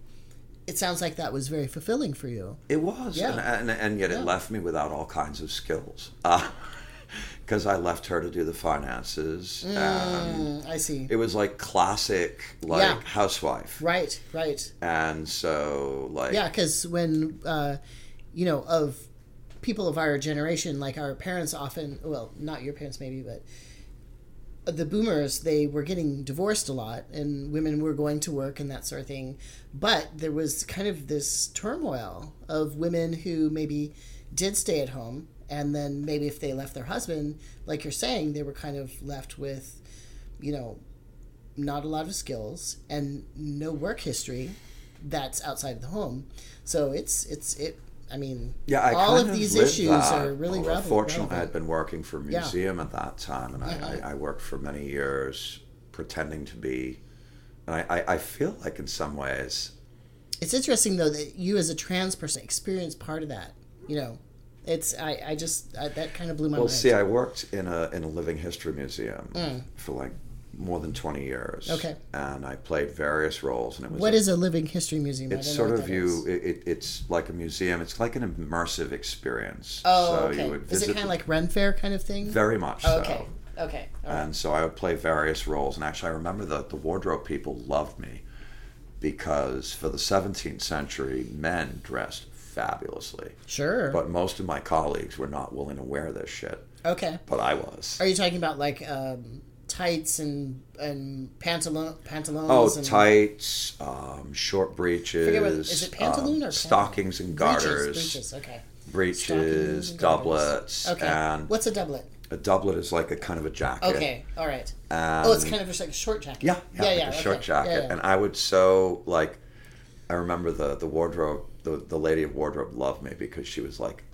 Speaker 1: it sounds like that was very fulfilling for you.
Speaker 2: It was,
Speaker 1: Yeah.
Speaker 2: and, and and yet
Speaker 1: Yeah.
Speaker 2: it left me without all kinds of skills, because I left her to do the finances,
Speaker 1: Mm, I see.
Speaker 2: it was like classic, like
Speaker 1: Yeah.
Speaker 2: housewife,
Speaker 1: Right, right.
Speaker 2: and so like
Speaker 1: Yeah, because when uh, you know of people of our generation, like our parents, often well, not your parents maybe, but the boomers, they were getting divorced a lot, and women were going to work and that sort of thing. But there was kind of this turmoil of women who maybe did stay at home, and then maybe if they left their husband, like you're saying, they were kind of left with, you know, not a lot of skills and no work history that's outside of the home. So it's it's it. I mean,
Speaker 2: yeah, I
Speaker 1: all
Speaker 2: kind
Speaker 1: of these issues
Speaker 2: that.
Speaker 1: are really
Speaker 2: Although
Speaker 1: relevant.
Speaker 2: Fortunately, I had been working for a
Speaker 1: Yeah.
Speaker 2: museum at that time, and
Speaker 1: Uh-huh.
Speaker 2: I, I, worked for many years pretending to be. And I, I, I feel like in some ways,
Speaker 1: It's interesting though that you as a trans person experienced part of that. You know, it's I I just I, that kind of blew my
Speaker 2: well,
Speaker 1: mind.
Speaker 2: Well, see, I worked in a in a living history museum for like more than twenty years.
Speaker 1: Okay.
Speaker 2: and I played various roles, and it was
Speaker 1: what
Speaker 2: a-
Speaker 1: is a living history museum?
Speaker 2: It's sort of you. It, it, it's like a museum. It's like an immersive experience.
Speaker 1: Oh,
Speaker 2: so
Speaker 1: okay.
Speaker 2: You would
Speaker 1: is it kind of like Ren Fair kind of thing?
Speaker 2: very much
Speaker 1: Oh,
Speaker 2: so.
Speaker 1: okay. Okay. All right.
Speaker 2: And so I would play various roles. And actually, I remember that the wardrobe people loved me because for the 17th century, men dressed fabulously.
Speaker 1: Sure.
Speaker 2: But most of my colleagues were not willing to wear this shit.
Speaker 1: okay.
Speaker 2: But I was.
Speaker 1: Are you talking about like um, tights and and pantalon pantaloons?
Speaker 2: Oh,
Speaker 1: and
Speaker 2: tights, um, short breeches.
Speaker 1: What- is it pantaloon
Speaker 2: um,
Speaker 1: or
Speaker 2: stockings and
Speaker 1: breeches,
Speaker 2: garters,
Speaker 1: breeches. Okay.
Speaker 2: breeches,
Speaker 1: and
Speaker 2: doublets,
Speaker 1: Okay.
Speaker 2: and
Speaker 1: What's a doublet?
Speaker 2: a doublet is like a kind of a jacket.
Speaker 1: Okay. All right.
Speaker 2: And
Speaker 1: oh, it's kind of just like a short jacket.
Speaker 2: yeah, yeah,
Speaker 1: Yeah.
Speaker 2: like
Speaker 1: yeah,
Speaker 2: a
Speaker 1: okay.
Speaker 2: short jacket.
Speaker 1: Yeah, yeah.
Speaker 2: And I would so like, I remember the the wardrobe, the the lady of wardrobe loved me because she was like,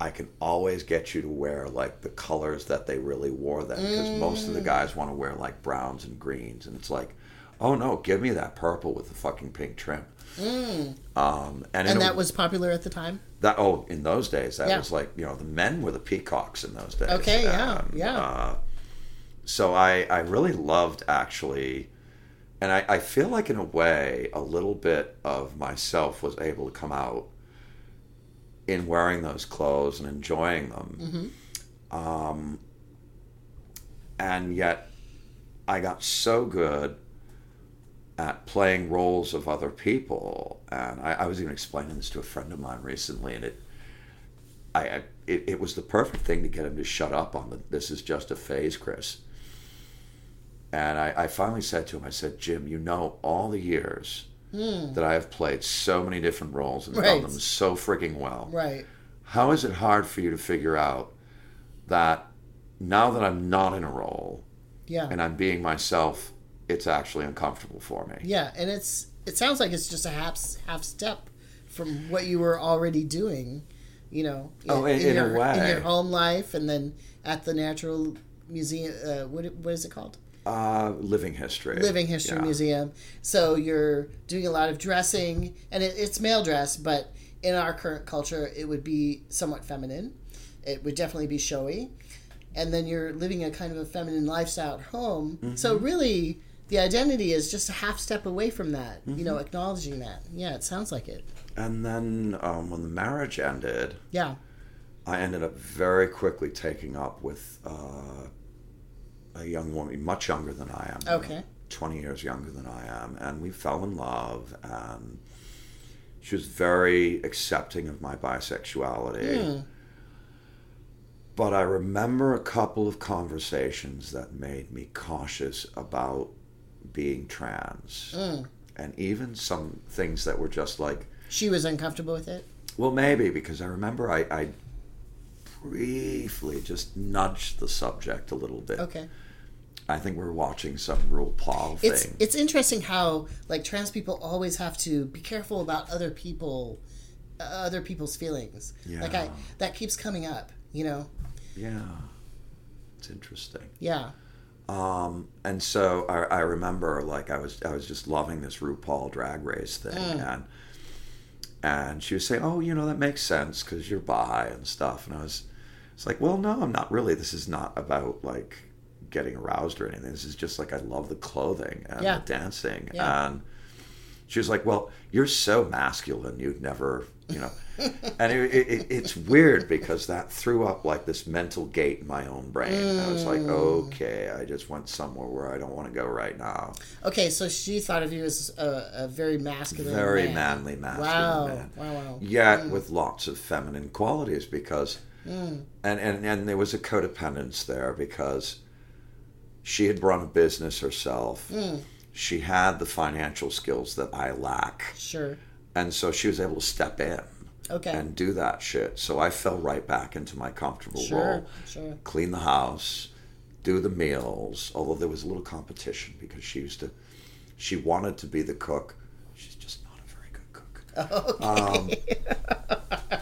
Speaker 2: I can always get you to wear like the colors that they really wore then because most
Speaker 1: Mm.
Speaker 2: of the guys want to wear like browns and greens, and it's like, oh no, give me that purple with the fucking pink trim. Um, and
Speaker 1: Mm. and
Speaker 2: a-
Speaker 1: that was popular at the time.
Speaker 2: that oh, in those days, that
Speaker 1: Yeah.
Speaker 2: was like you know the men were the peacocks in those days.
Speaker 1: Okay, yeah, yeah.
Speaker 2: Uh, so I I really loved actually, and I I feel like in a way a little bit of myself was able to come out in wearing those clothes and enjoying them. Um, and yet, I got so good at playing roles of other people, and I, I was even explaining this to a friend of mine recently, and it, I, I it, it was the perfect thing to get him to shut up on the. This is just a phase, Chris. And I, I finally said to him, I said, Jim, you know all the years that I have played so many different roles and
Speaker 1: Right.
Speaker 2: done them so freaking well.
Speaker 1: Right.
Speaker 2: How is it hard for you to figure out that now that I'm not in a role
Speaker 1: Yeah.
Speaker 2: and I'm being myself, it's actually uncomfortable for me?
Speaker 1: Yeah, and it's it sounds like it's just a half half step from what you were already doing, you know.
Speaker 2: Oh, in- in a
Speaker 1: your, in
Speaker 2: way.
Speaker 1: your home life, and then at the Natural Museum. Uh, what what is it called?
Speaker 2: Uh, living history.
Speaker 1: Living History
Speaker 2: Yeah.
Speaker 1: Museum. So you're doing a lot of dressing, and it, it's male dress, but in our current culture, it would be somewhat feminine. It would definitely be showy, and then you're living a kind of a feminine lifestyle at home. So
Speaker 2: Mm-hmm.
Speaker 1: really, the identity is just a half step away from that. You
Speaker 2: Mm-hmm.
Speaker 1: know, acknowledging that. Yeah, it sounds like it.
Speaker 2: And then um, when the marriage ended,
Speaker 1: Yeah.
Speaker 2: I ended up very quickly taking up with uh, a young woman, much younger than I am.
Speaker 1: Okay.
Speaker 2: 20 years younger than I am, and we fell in love, and she was very accepting of my bisexuality. Hmm. But I remember a couple of conversations that made me cautious about being trans. Hmm. And even some things that were just like,
Speaker 1: She was uncomfortable with it.
Speaker 2: well, maybe, because I remember I, I briefly just nudged the subject a little bit.
Speaker 1: Okay.
Speaker 2: I think we're watching some RuPaul thing.
Speaker 1: It's it's interesting how like trans people always have to be careful about other people, uh, other people's feelings. Like I
Speaker 2: Yeah.
Speaker 1: that keeps coming up. You know.
Speaker 2: yeah, it's interesting.
Speaker 1: Yeah.
Speaker 2: Um, and so I, I remember like I was I was just loving this RuPaul Drag Race thing, and and she was saying, "Oh, you know that makes sense because you're bi and stuff," and I was it's like, "Well, no, I'm not really. This is not about like getting aroused or anything. This is just like I love the clothing and
Speaker 1: Yeah.
Speaker 2: the dancing."
Speaker 1: Yeah.
Speaker 2: And she was like, "Well, you're so masculine. You'd never, you know." and it, it, it, it's weird because that threw up like this mental gate in my own brain. I was like,
Speaker 1: Mm.
Speaker 2: "Okay, I just went somewhere where I don't want to go right now."
Speaker 1: Okay, so she thought of you as a, a very masculine,
Speaker 2: Very
Speaker 1: man.
Speaker 2: manly, masculine
Speaker 1: Wow.
Speaker 2: man.
Speaker 1: Wow. Wow.
Speaker 2: Yet with lots of feminine qualities because,
Speaker 1: Mm.
Speaker 2: and, and and there was a codependence there because she had run a business herself.
Speaker 1: Mm.
Speaker 2: She had the financial skills that I lack.
Speaker 1: Sure.
Speaker 2: And so she was able to step in
Speaker 1: Okay.
Speaker 2: and do that shit. So I fell right back into my comfortable
Speaker 1: sure.
Speaker 2: role.
Speaker 1: Sure.
Speaker 2: Clean the house, do the meals, although there was a little competition because she used to, she wanted to be the cook. She's just not a very cook. Um,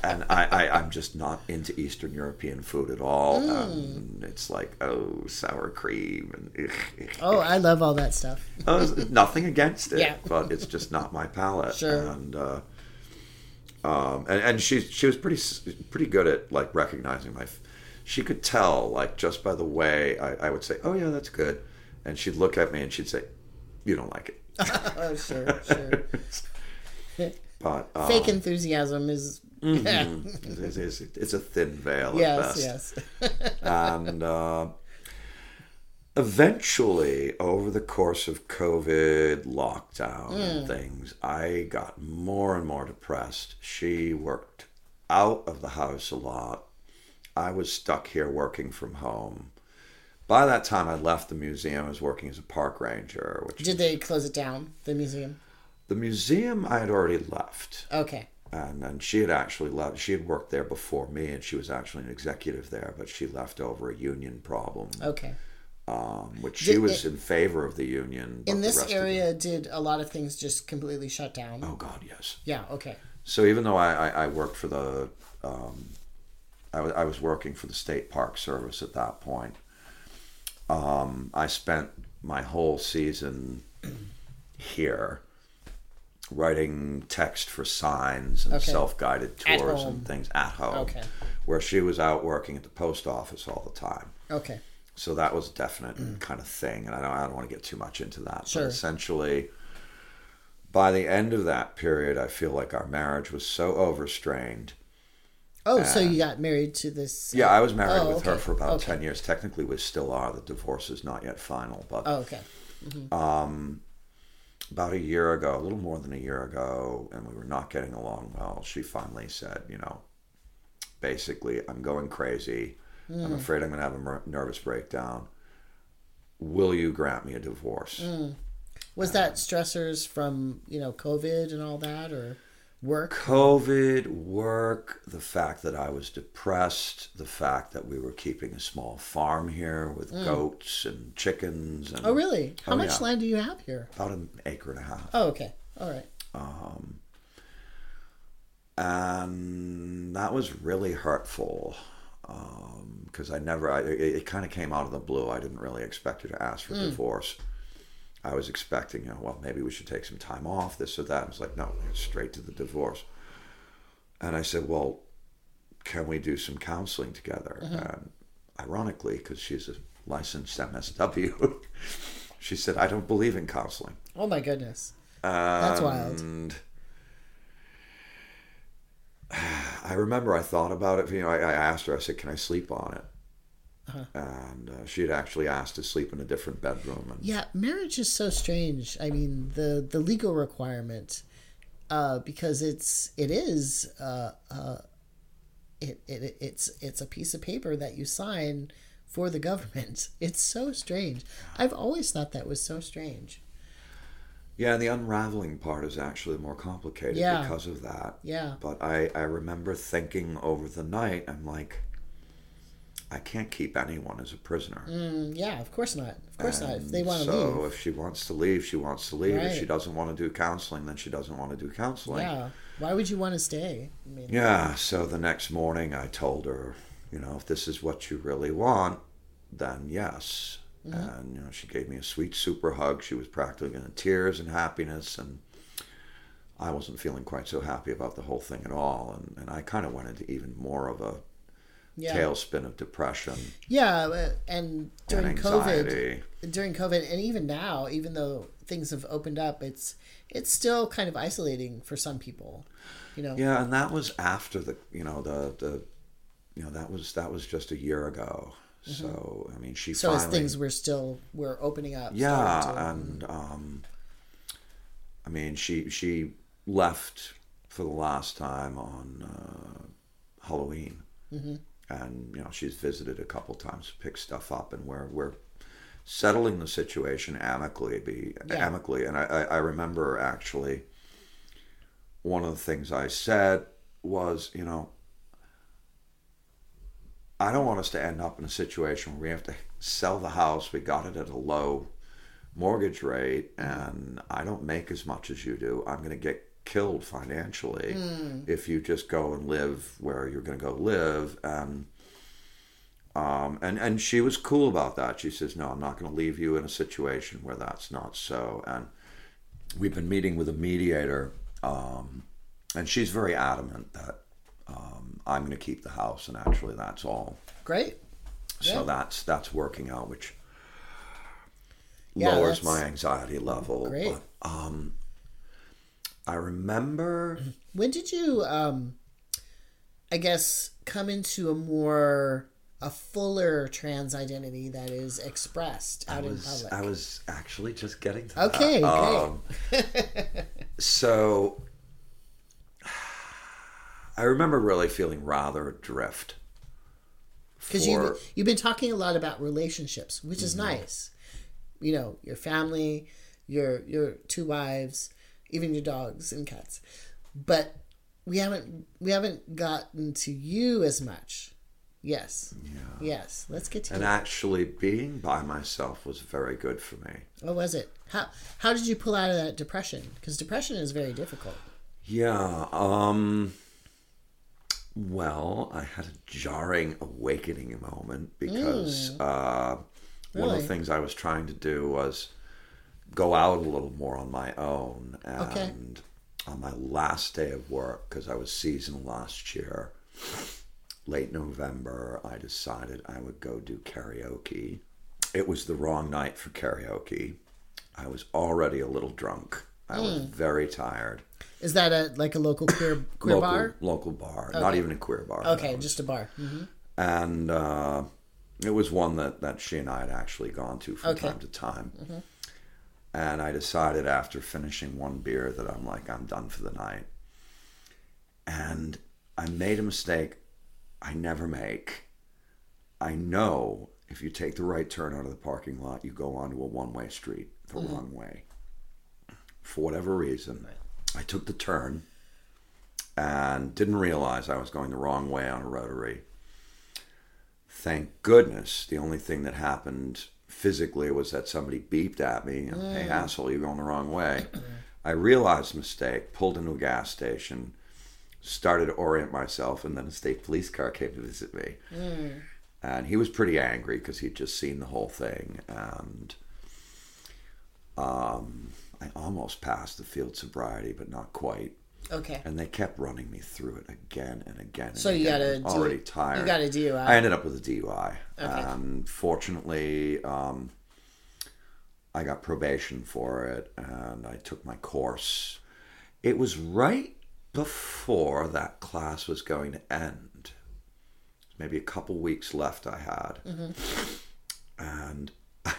Speaker 2: and I, I, I'm just not into Eastern European food at all.
Speaker 1: Mm.
Speaker 2: And it's like, oh, sour cream. and ugh, ugh.
Speaker 1: Oh, I love all that stuff.
Speaker 2: There's nothing against it,
Speaker 1: Yeah.
Speaker 2: but it's just not my palate.
Speaker 1: Sure.
Speaker 2: And uh, um, and and she she was pretty pretty good at like recognizing my. She could tell like just by the way I, I would say, oh yeah, that's good, and she'd look at me and she'd say, you don't like it.
Speaker 1: oh, sure. Sure.
Speaker 2: But um,
Speaker 1: Fake enthusiasm is. Yeah.
Speaker 2: it's, it's, it's a thin veil at
Speaker 1: Yes.
Speaker 2: best.
Speaker 1: Yes.
Speaker 2: and uh, eventually over the course of covid lockdown and things i got more and more depressed she worked out of the house a lot i was stuck here working from home by that time i left the museum i was working as a park ranger which
Speaker 1: Did they close it down? The museum.
Speaker 2: The museum i had already left
Speaker 1: Okay.
Speaker 2: and then she had actually left. She had worked there before me, and she was actually an executive there, but she left over a union problem,
Speaker 1: Okay.
Speaker 2: um, which she
Speaker 1: Did
Speaker 2: was
Speaker 1: it-
Speaker 2: in favor of the union.
Speaker 1: In this area, did a lot of things just completely shut down?
Speaker 2: oh God, yes.
Speaker 1: Yeah. Okay.
Speaker 2: So even though I, I, I worked for the, um, I, I was working for the state park service at that point. Um, I spent my whole season here writing text for signs and
Speaker 1: Okay.
Speaker 2: self-guided tours and things at home.
Speaker 1: Okay.
Speaker 2: Where she was out working at the post office all the time.
Speaker 1: Okay.
Speaker 2: So that was a definite kind of thing, and I don't, I don't want to get too much into that.
Speaker 1: Sure.
Speaker 2: But essentially, by the end of that period, I feel like our marriage was so overstrained.
Speaker 1: Oh, so you got married to this?
Speaker 2: Uh, yeah, I was married
Speaker 1: Oh,
Speaker 2: with her for about
Speaker 1: Okay.
Speaker 2: ten years. Technically, we still are. The divorce is not yet final, but
Speaker 1: Oh, okay. Mm-hmm.
Speaker 2: Um, about a year ago, a little more than a year ago, and we were not getting along well. She finally said, you know, basically, I'm going crazy. I'm hmm. afraid I'm going to have a nervous breakdown. Will you grant me a divorce? Hmm.
Speaker 1: Was that stressors from you know COVID and all that, or work?
Speaker 2: COVID, work, the fact that I was depressed, the fact that we were keeping a small farm here with mm. goats and chickens and
Speaker 1: Oh, really? How
Speaker 2: Oh,
Speaker 1: much
Speaker 2: yeah.
Speaker 1: land do you have here?
Speaker 2: about an acre and a half.
Speaker 1: Oh, okay. All right.
Speaker 2: Um and that was really hurtful um, because I never. I, it, it kind of came out of the blue. I didn't really expect her to ask for mm. divorce. I was expecting, you know, well, maybe we should take some time off, this or that. I was like, no, straight to the divorce. And I said, well, can we do some counseling together? Mm-hmm. And ironically, because she's a licensed MSW, she said, I don't believe in counseling.
Speaker 1: Oh my goodness. That's wild.
Speaker 2: I remember I thought about it. You know, I, I asked her. I said, "Can I sleep on it?" And uh, she had actually asked to sleep in a different bedroom. And
Speaker 1: Yeah, marriage is so strange. I mean, the the legal requirement, uh, because it's it is uh, uh, it, it it's it's a piece of paper that you sign for the government. It's so strange. I've always thought that was so strange.
Speaker 2: yeah, and the unraveling part is actually more complicated
Speaker 1: Yeah.
Speaker 2: because of that.
Speaker 1: Yeah.
Speaker 2: But I, I remember thinking over the night, I'm like, I can't keep anyone as a prisoner.
Speaker 1: Mm, yeah, of course not. Of course not. If they want to
Speaker 2: so
Speaker 1: leave.
Speaker 2: if she wants to leave, she wants to leave. If she doesn't want to do counseling, then she doesn't want to do counseling.
Speaker 1: Yeah. Why would you want to stay? I mean,
Speaker 2: Yeah, so the next morning I told her, you know, if this is what you really want, then yes. And you know, she gave me a sweet super hug. She was practically in tears and happiness, and I wasn't feeling quite so happy about the whole thing at all. And, and I kind of went into even more of a
Speaker 1: yeah.
Speaker 2: tailspin of depression
Speaker 1: Yeah, uh, and during
Speaker 2: and
Speaker 1: COVID, during COVID, and even now, even though things have opened up, it's it's still kind of isolating for some people. You know.
Speaker 2: Yeah, and that was after the you know the the you know that was that was just a year ago. So I mean, she
Speaker 1: Mm-hmm. So
Speaker 2: finally
Speaker 1: as things were still were opening up.
Speaker 2: yeah,
Speaker 1: to-
Speaker 2: and um, I mean she she left for the last time on uh, Halloween,
Speaker 1: Mm-hmm.
Speaker 2: And you know she's visited a couple times, to pick stuff up, and we're we're settling the situation amicably, be
Speaker 1: Yeah.
Speaker 2: amicably. And I, I I remember actually one of the things I said was, you know, I don't want us to end up in a situation where we have to sell the house. We got it at a low mortgage rate, and I don't make as much as you do. I'm going to get killed financially if you just go and live where you're going to go live. And um, and and she was cool about that. She says, "No, I'm not going to leave you in a situation where that's not so." And we've been meeting with a mediator, um, and she's very adamant that um, I'm going to keep the house, and actually, that's all.
Speaker 1: great.
Speaker 2: So
Speaker 1: Yeah.
Speaker 2: that's that's working out, which
Speaker 1: Yeah,
Speaker 2: lowers my anxiety level.
Speaker 1: Great.
Speaker 2: But um, I remember,
Speaker 1: When did you, um, I guess, come into a more a fuller trans identity that is expressed out
Speaker 2: I
Speaker 1: in
Speaker 2: was
Speaker 1: public?
Speaker 2: I was actually just getting to
Speaker 1: Okay,
Speaker 2: that. Um, so I remember really feeling rather adrift.
Speaker 1: because
Speaker 2: for-
Speaker 1: you you've been talking a lot about relationships, which
Speaker 2: Mm-hmm.
Speaker 1: is nice. You know, your family, your your two wives, even your dogs and cats, but we haven't we haven't gotten to you as much. Yes. Yes. Let's get to you.
Speaker 2: and
Speaker 1: you.
Speaker 2: actually being by myself was very good for me.
Speaker 1: What was it? How how did you pull out of that depression? Because depression is very difficult.
Speaker 2: Yeah. Um. Well, I had a jarring awakening moment because uh, one of the things I was trying to do was go out a little more on my own. And
Speaker 1: Okay.
Speaker 2: on my last day of work, because I was seasonal last year, late November, I decided I would go do karaoke. It was the wrong night for karaoke. I was already a little drunk. I was very tired
Speaker 1: Is that a like a local queer queer
Speaker 2: local,
Speaker 1: bar?
Speaker 2: Local bar, not even a queer bar.
Speaker 1: Okay,
Speaker 2: no.
Speaker 1: just a bar. hmm
Speaker 2: And uh, it was one that, that she and I had actually gone to from
Speaker 1: Okay.
Speaker 2: time to time. And I decided after finishing one beer that I'm like, I'm done for the night. And I made a mistake I never make. I know if you take the right turn out of the parking lot, you go onto a one way street the mm-hmm. wrong way. For whatever reason, I took the turn and didn't realize I was going the wrong way on a rotary. Thank goodness, the only thing that happened physically it was that somebody beeped at me, and, hey, asshole, you're going the wrong way. I realized the mistake, pulled into a gas station, started to orient myself, and then a state police car came to visit me. And he was pretty angry because he'd just seen the whole thing. And um, I almost passed the field sobriety, but not quite
Speaker 1: Okay.
Speaker 2: and they kept running me through it again and again. And
Speaker 1: So you
Speaker 2: again. I'm
Speaker 1: do-
Speaker 2: already tired.
Speaker 1: you got a DUI.
Speaker 2: Uh, I ended up with a DUI.
Speaker 1: Okay.
Speaker 2: And fortunately, um, I got probation for it, and I took my course. It was right before that class was going to end. maybe a couple weeks left I had. Mm-hmm. And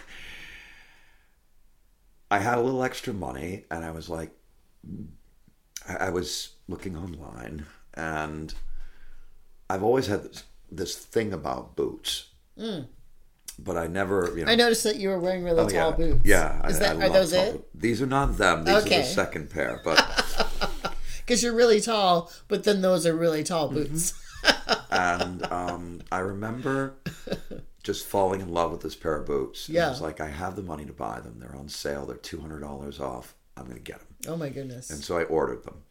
Speaker 2: I had a little extra money, and I was like, I was looking online, and I've always had this, this thing about boots. But I never, you know.
Speaker 1: I noticed that you were wearing really
Speaker 2: Oh,
Speaker 1: tall
Speaker 2: yeah.
Speaker 1: boots.
Speaker 2: Yeah.
Speaker 1: Is
Speaker 2: I-
Speaker 1: that
Speaker 2: I
Speaker 1: are those it?
Speaker 2: boots. These are not them. These are
Speaker 1: Okay.
Speaker 2: the second pair. But
Speaker 1: Because you're really tall, but then those are really tall
Speaker 2: Mm-hmm.
Speaker 1: boots.
Speaker 2: and um, I remember just falling in love with this pair of boots. And I
Speaker 1: Yeah.
Speaker 2: was like, I have the money to buy them. They're on sale. They're two hundred dollars off. I'm going to get them.
Speaker 1: Oh my goodness.
Speaker 2: And so I ordered them.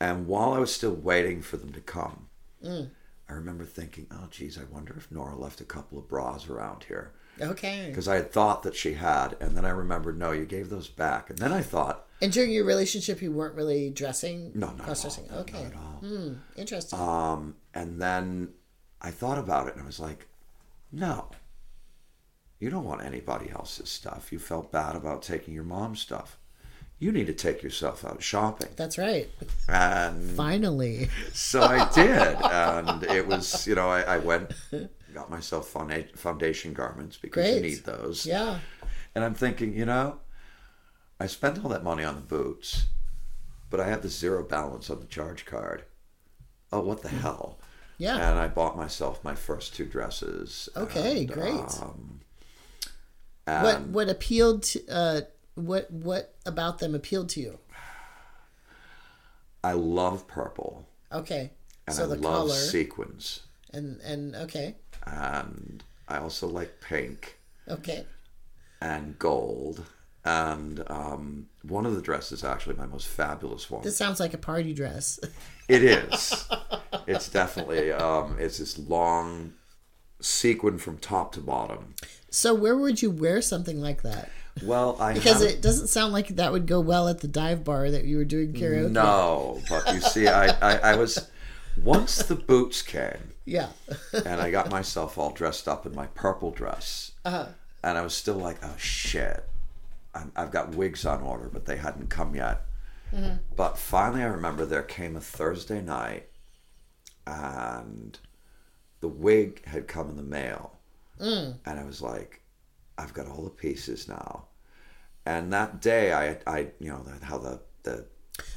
Speaker 2: And while I was still waiting for them to come,
Speaker 1: Mm.
Speaker 2: I remember thinking, oh, geez, I wonder if Nora left a couple of bras around here.
Speaker 1: Okay.
Speaker 2: Because I had thought that she had. And then I remembered, no, you gave those back. And then I thought,
Speaker 1: And during your relationship, you weren't really dressing?
Speaker 2: no, not at all.
Speaker 1: cross-dressing. Okay.
Speaker 2: Not at all.
Speaker 1: Hmm. Interesting.
Speaker 2: Um, and then I thought about it and I was like, no, you don't want anybody else's stuff. You felt bad about taking your mom's stuff. You need to take yourself out shopping.
Speaker 1: That's right.
Speaker 2: And
Speaker 1: Finally.
Speaker 2: so I did. And it was, you know, I, I went, got myself foundation garments because you need those.
Speaker 1: Yeah.
Speaker 2: And I'm thinking, you know, I spent all that money on the boots, but I have the zero balance on the charge card. Oh, what the hell?
Speaker 1: Yeah.
Speaker 2: And I bought myself my first two dresses.
Speaker 1: Okay,
Speaker 2: and,
Speaker 1: great.
Speaker 2: Um,
Speaker 1: what what appealed to uh what what about them appealed to you?
Speaker 2: I love purple.
Speaker 1: Okay.
Speaker 2: And
Speaker 1: so
Speaker 2: I
Speaker 1: the
Speaker 2: love
Speaker 1: color
Speaker 2: sequins.
Speaker 1: and and okay.
Speaker 2: And I also like pink
Speaker 1: Okay.
Speaker 2: and gold. And um, one of the dresses, actually, my most fabulous one.
Speaker 1: This sounds like a party dress.
Speaker 2: It is. it's definitely. Um, it's this long sequin from top to bottom.
Speaker 1: So where would you wear something like that?
Speaker 2: Well, I
Speaker 1: Because
Speaker 2: haven't-
Speaker 1: it doesn't sound like that would go well at the dive bar that you were doing karaoke.
Speaker 2: no, but you see, I, I, I was once the boots came
Speaker 1: Yeah.
Speaker 2: and I got myself all dressed up in my purple dress,
Speaker 1: Uh-huh.
Speaker 2: and I was still like, oh shit, I'm, I've got wigs on order, but they hadn't come yet.
Speaker 1: Mm-hmm.
Speaker 2: But finally, I remember there came a Thursday night, and the wig had come in the mail,
Speaker 1: Mm.
Speaker 2: and I was like, I've got all the pieces now. And that day, I, I, you know, how the the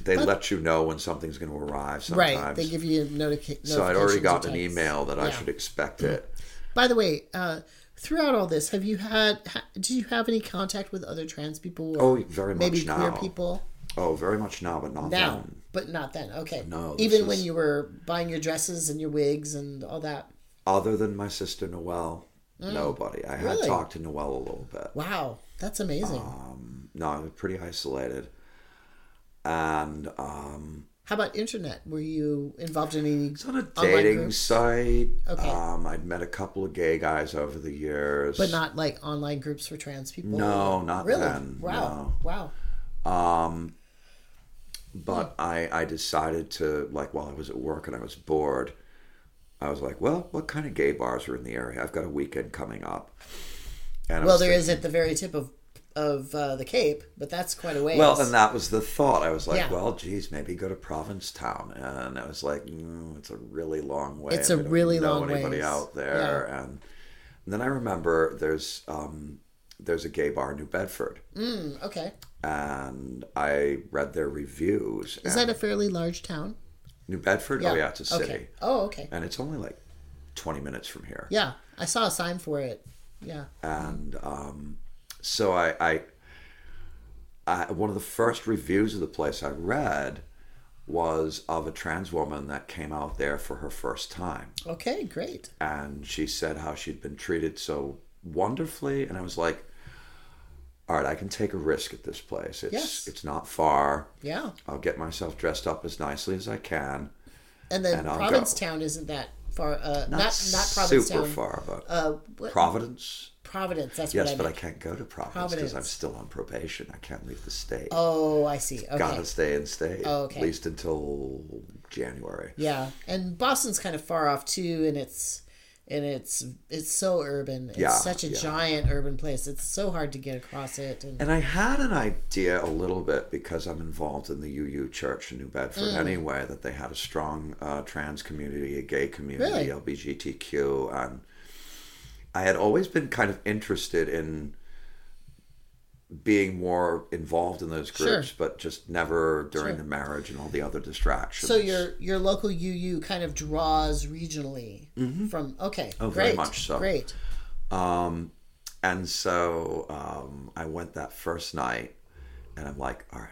Speaker 2: they let you know when something's going to arrive. Sometimes,
Speaker 1: Right. They give you notica-
Speaker 2: so I'd already gotten an email that I should expect it.
Speaker 1: By the way, uh, throughout all this, have you had? Ha, did you have any contact with other trans people?
Speaker 2: Oh, very much
Speaker 1: maybe
Speaker 2: much
Speaker 1: queer people
Speaker 2: Oh, very much now, but not
Speaker 1: now,
Speaker 2: then.
Speaker 1: but not then. Okay.
Speaker 2: No,
Speaker 1: Even when you were buying your dresses and your wigs and all that.
Speaker 2: Other than my sister Noelle, nobody. I had
Speaker 1: Mm.
Speaker 2: Talked to Noelle a little bit.
Speaker 1: Wow, that's amazing.
Speaker 2: Um, no, I was pretty isolated. And um,
Speaker 1: How about internet? Were you involved in any
Speaker 2: it's on a dating
Speaker 1: groups?
Speaker 2: site.
Speaker 1: Okay.
Speaker 2: Um, I'd met a couple of gay guys over the years.
Speaker 1: But not like online groups for trans people.
Speaker 2: No, not
Speaker 1: really.
Speaker 2: then,
Speaker 1: Wow, wow.
Speaker 2: Um, but I, I decided to like while I was at work and I was bored, I was like, well, what kind of gay bars are in the area? I've got a weekend coming up. And
Speaker 1: Well, there
Speaker 2: thinking-
Speaker 1: is at the very tip of of uh, the Cape, but that's quite a ways.
Speaker 2: Well, and that was the thought. I was like,
Speaker 1: Yeah.
Speaker 2: well, geez, maybe go to Provincetown. And I was like, mm, it's a really long way.
Speaker 1: It's a really
Speaker 2: know
Speaker 1: long
Speaker 2: anybody
Speaker 1: ways.
Speaker 2: out there. And, and then I remember there's um, there's a gay bar in New Bedford,
Speaker 1: Mm, okay.
Speaker 2: and I read their reviews.
Speaker 1: Is that a fairly large town?
Speaker 2: New Bedford? Oh yeah, it's a city,
Speaker 1: Okay. Oh, okay.
Speaker 2: and it's only like twenty minutes from here.
Speaker 1: Yeah, I saw a sign for it. Yeah.
Speaker 2: and um, so I, I, I, one of the first reviews of the place I read was of a trans woman that came out there for her first time,
Speaker 1: Okay, great.
Speaker 2: and she said how she'd been treated so wonderfully, and I was like, "All right, I can take a risk at this place. It's
Speaker 1: Yes.
Speaker 2: it's not far.
Speaker 1: Yeah.
Speaker 2: I'll get myself dressed up as nicely as I can.
Speaker 1: And then
Speaker 2: And go.
Speaker 1: Provincetown isn't that far. Uh, not not,
Speaker 2: super
Speaker 1: Provincetown.
Speaker 2: far, but
Speaker 1: Uh, what?
Speaker 2: Providence."
Speaker 1: Providence. That's
Speaker 2: Yes,
Speaker 1: what I
Speaker 2: but I can't go to Providence because I'm still on probation. I can't leave the state.
Speaker 1: Oh, I see. Okay.
Speaker 2: Gotta stay in state.
Speaker 1: Oh, okay.
Speaker 2: At least until January.
Speaker 1: Yeah, and Boston's kind of far off too, and it's and it's it's so urban. It's
Speaker 2: Yeah,
Speaker 1: such a
Speaker 2: yeah.
Speaker 1: giant urban place. It's so hard to get across it. And,
Speaker 2: And I had an idea a little bit because I'm involved in the UU Church in New Bedford
Speaker 1: Mm.
Speaker 2: anyway, that they had a strong uh, trans community, a gay community,
Speaker 1: Really?
Speaker 2: LGBTQ. And I had always been kind of interested in being more involved in those
Speaker 1: Sure.
Speaker 2: groups, but just never during
Speaker 1: Sure.
Speaker 2: the marriage and all the other distractions.
Speaker 1: so your your local UU kind of draws regionally from okay,
Speaker 2: Oh,
Speaker 1: great,
Speaker 2: very much so.
Speaker 1: great.
Speaker 2: Um, and so um, I went that first night, and I'm like, all right,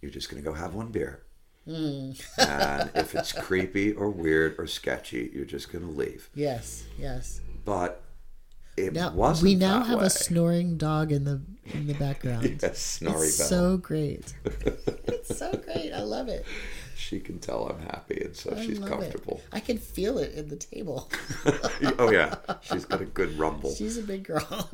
Speaker 2: you're just gonna go have one beer,
Speaker 1: Hmm.
Speaker 2: and if it's creepy or weird or sketchy, you're just gonna leave.
Speaker 1: Yes, yes.
Speaker 2: But it
Speaker 1: Now
Speaker 2: wasn't.
Speaker 1: we now have
Speaker 2: way.
Speaker 1: a snoring dog in the in the background.
Speaker 2: Yes, Snorri
Speaker 1: it's
Speaker 2: Bell.
Speaker 1: so great. it's so great. I love it.
Speaker 2: She can tell I'm happy, and so
Speaker 1: I
Speaker 2: she's comfortable.
Speaker 1: It. I can feel it in the table.
Speaker 2: oh yeah, she's got a good rumble.
Speaker 1: She's a big girl.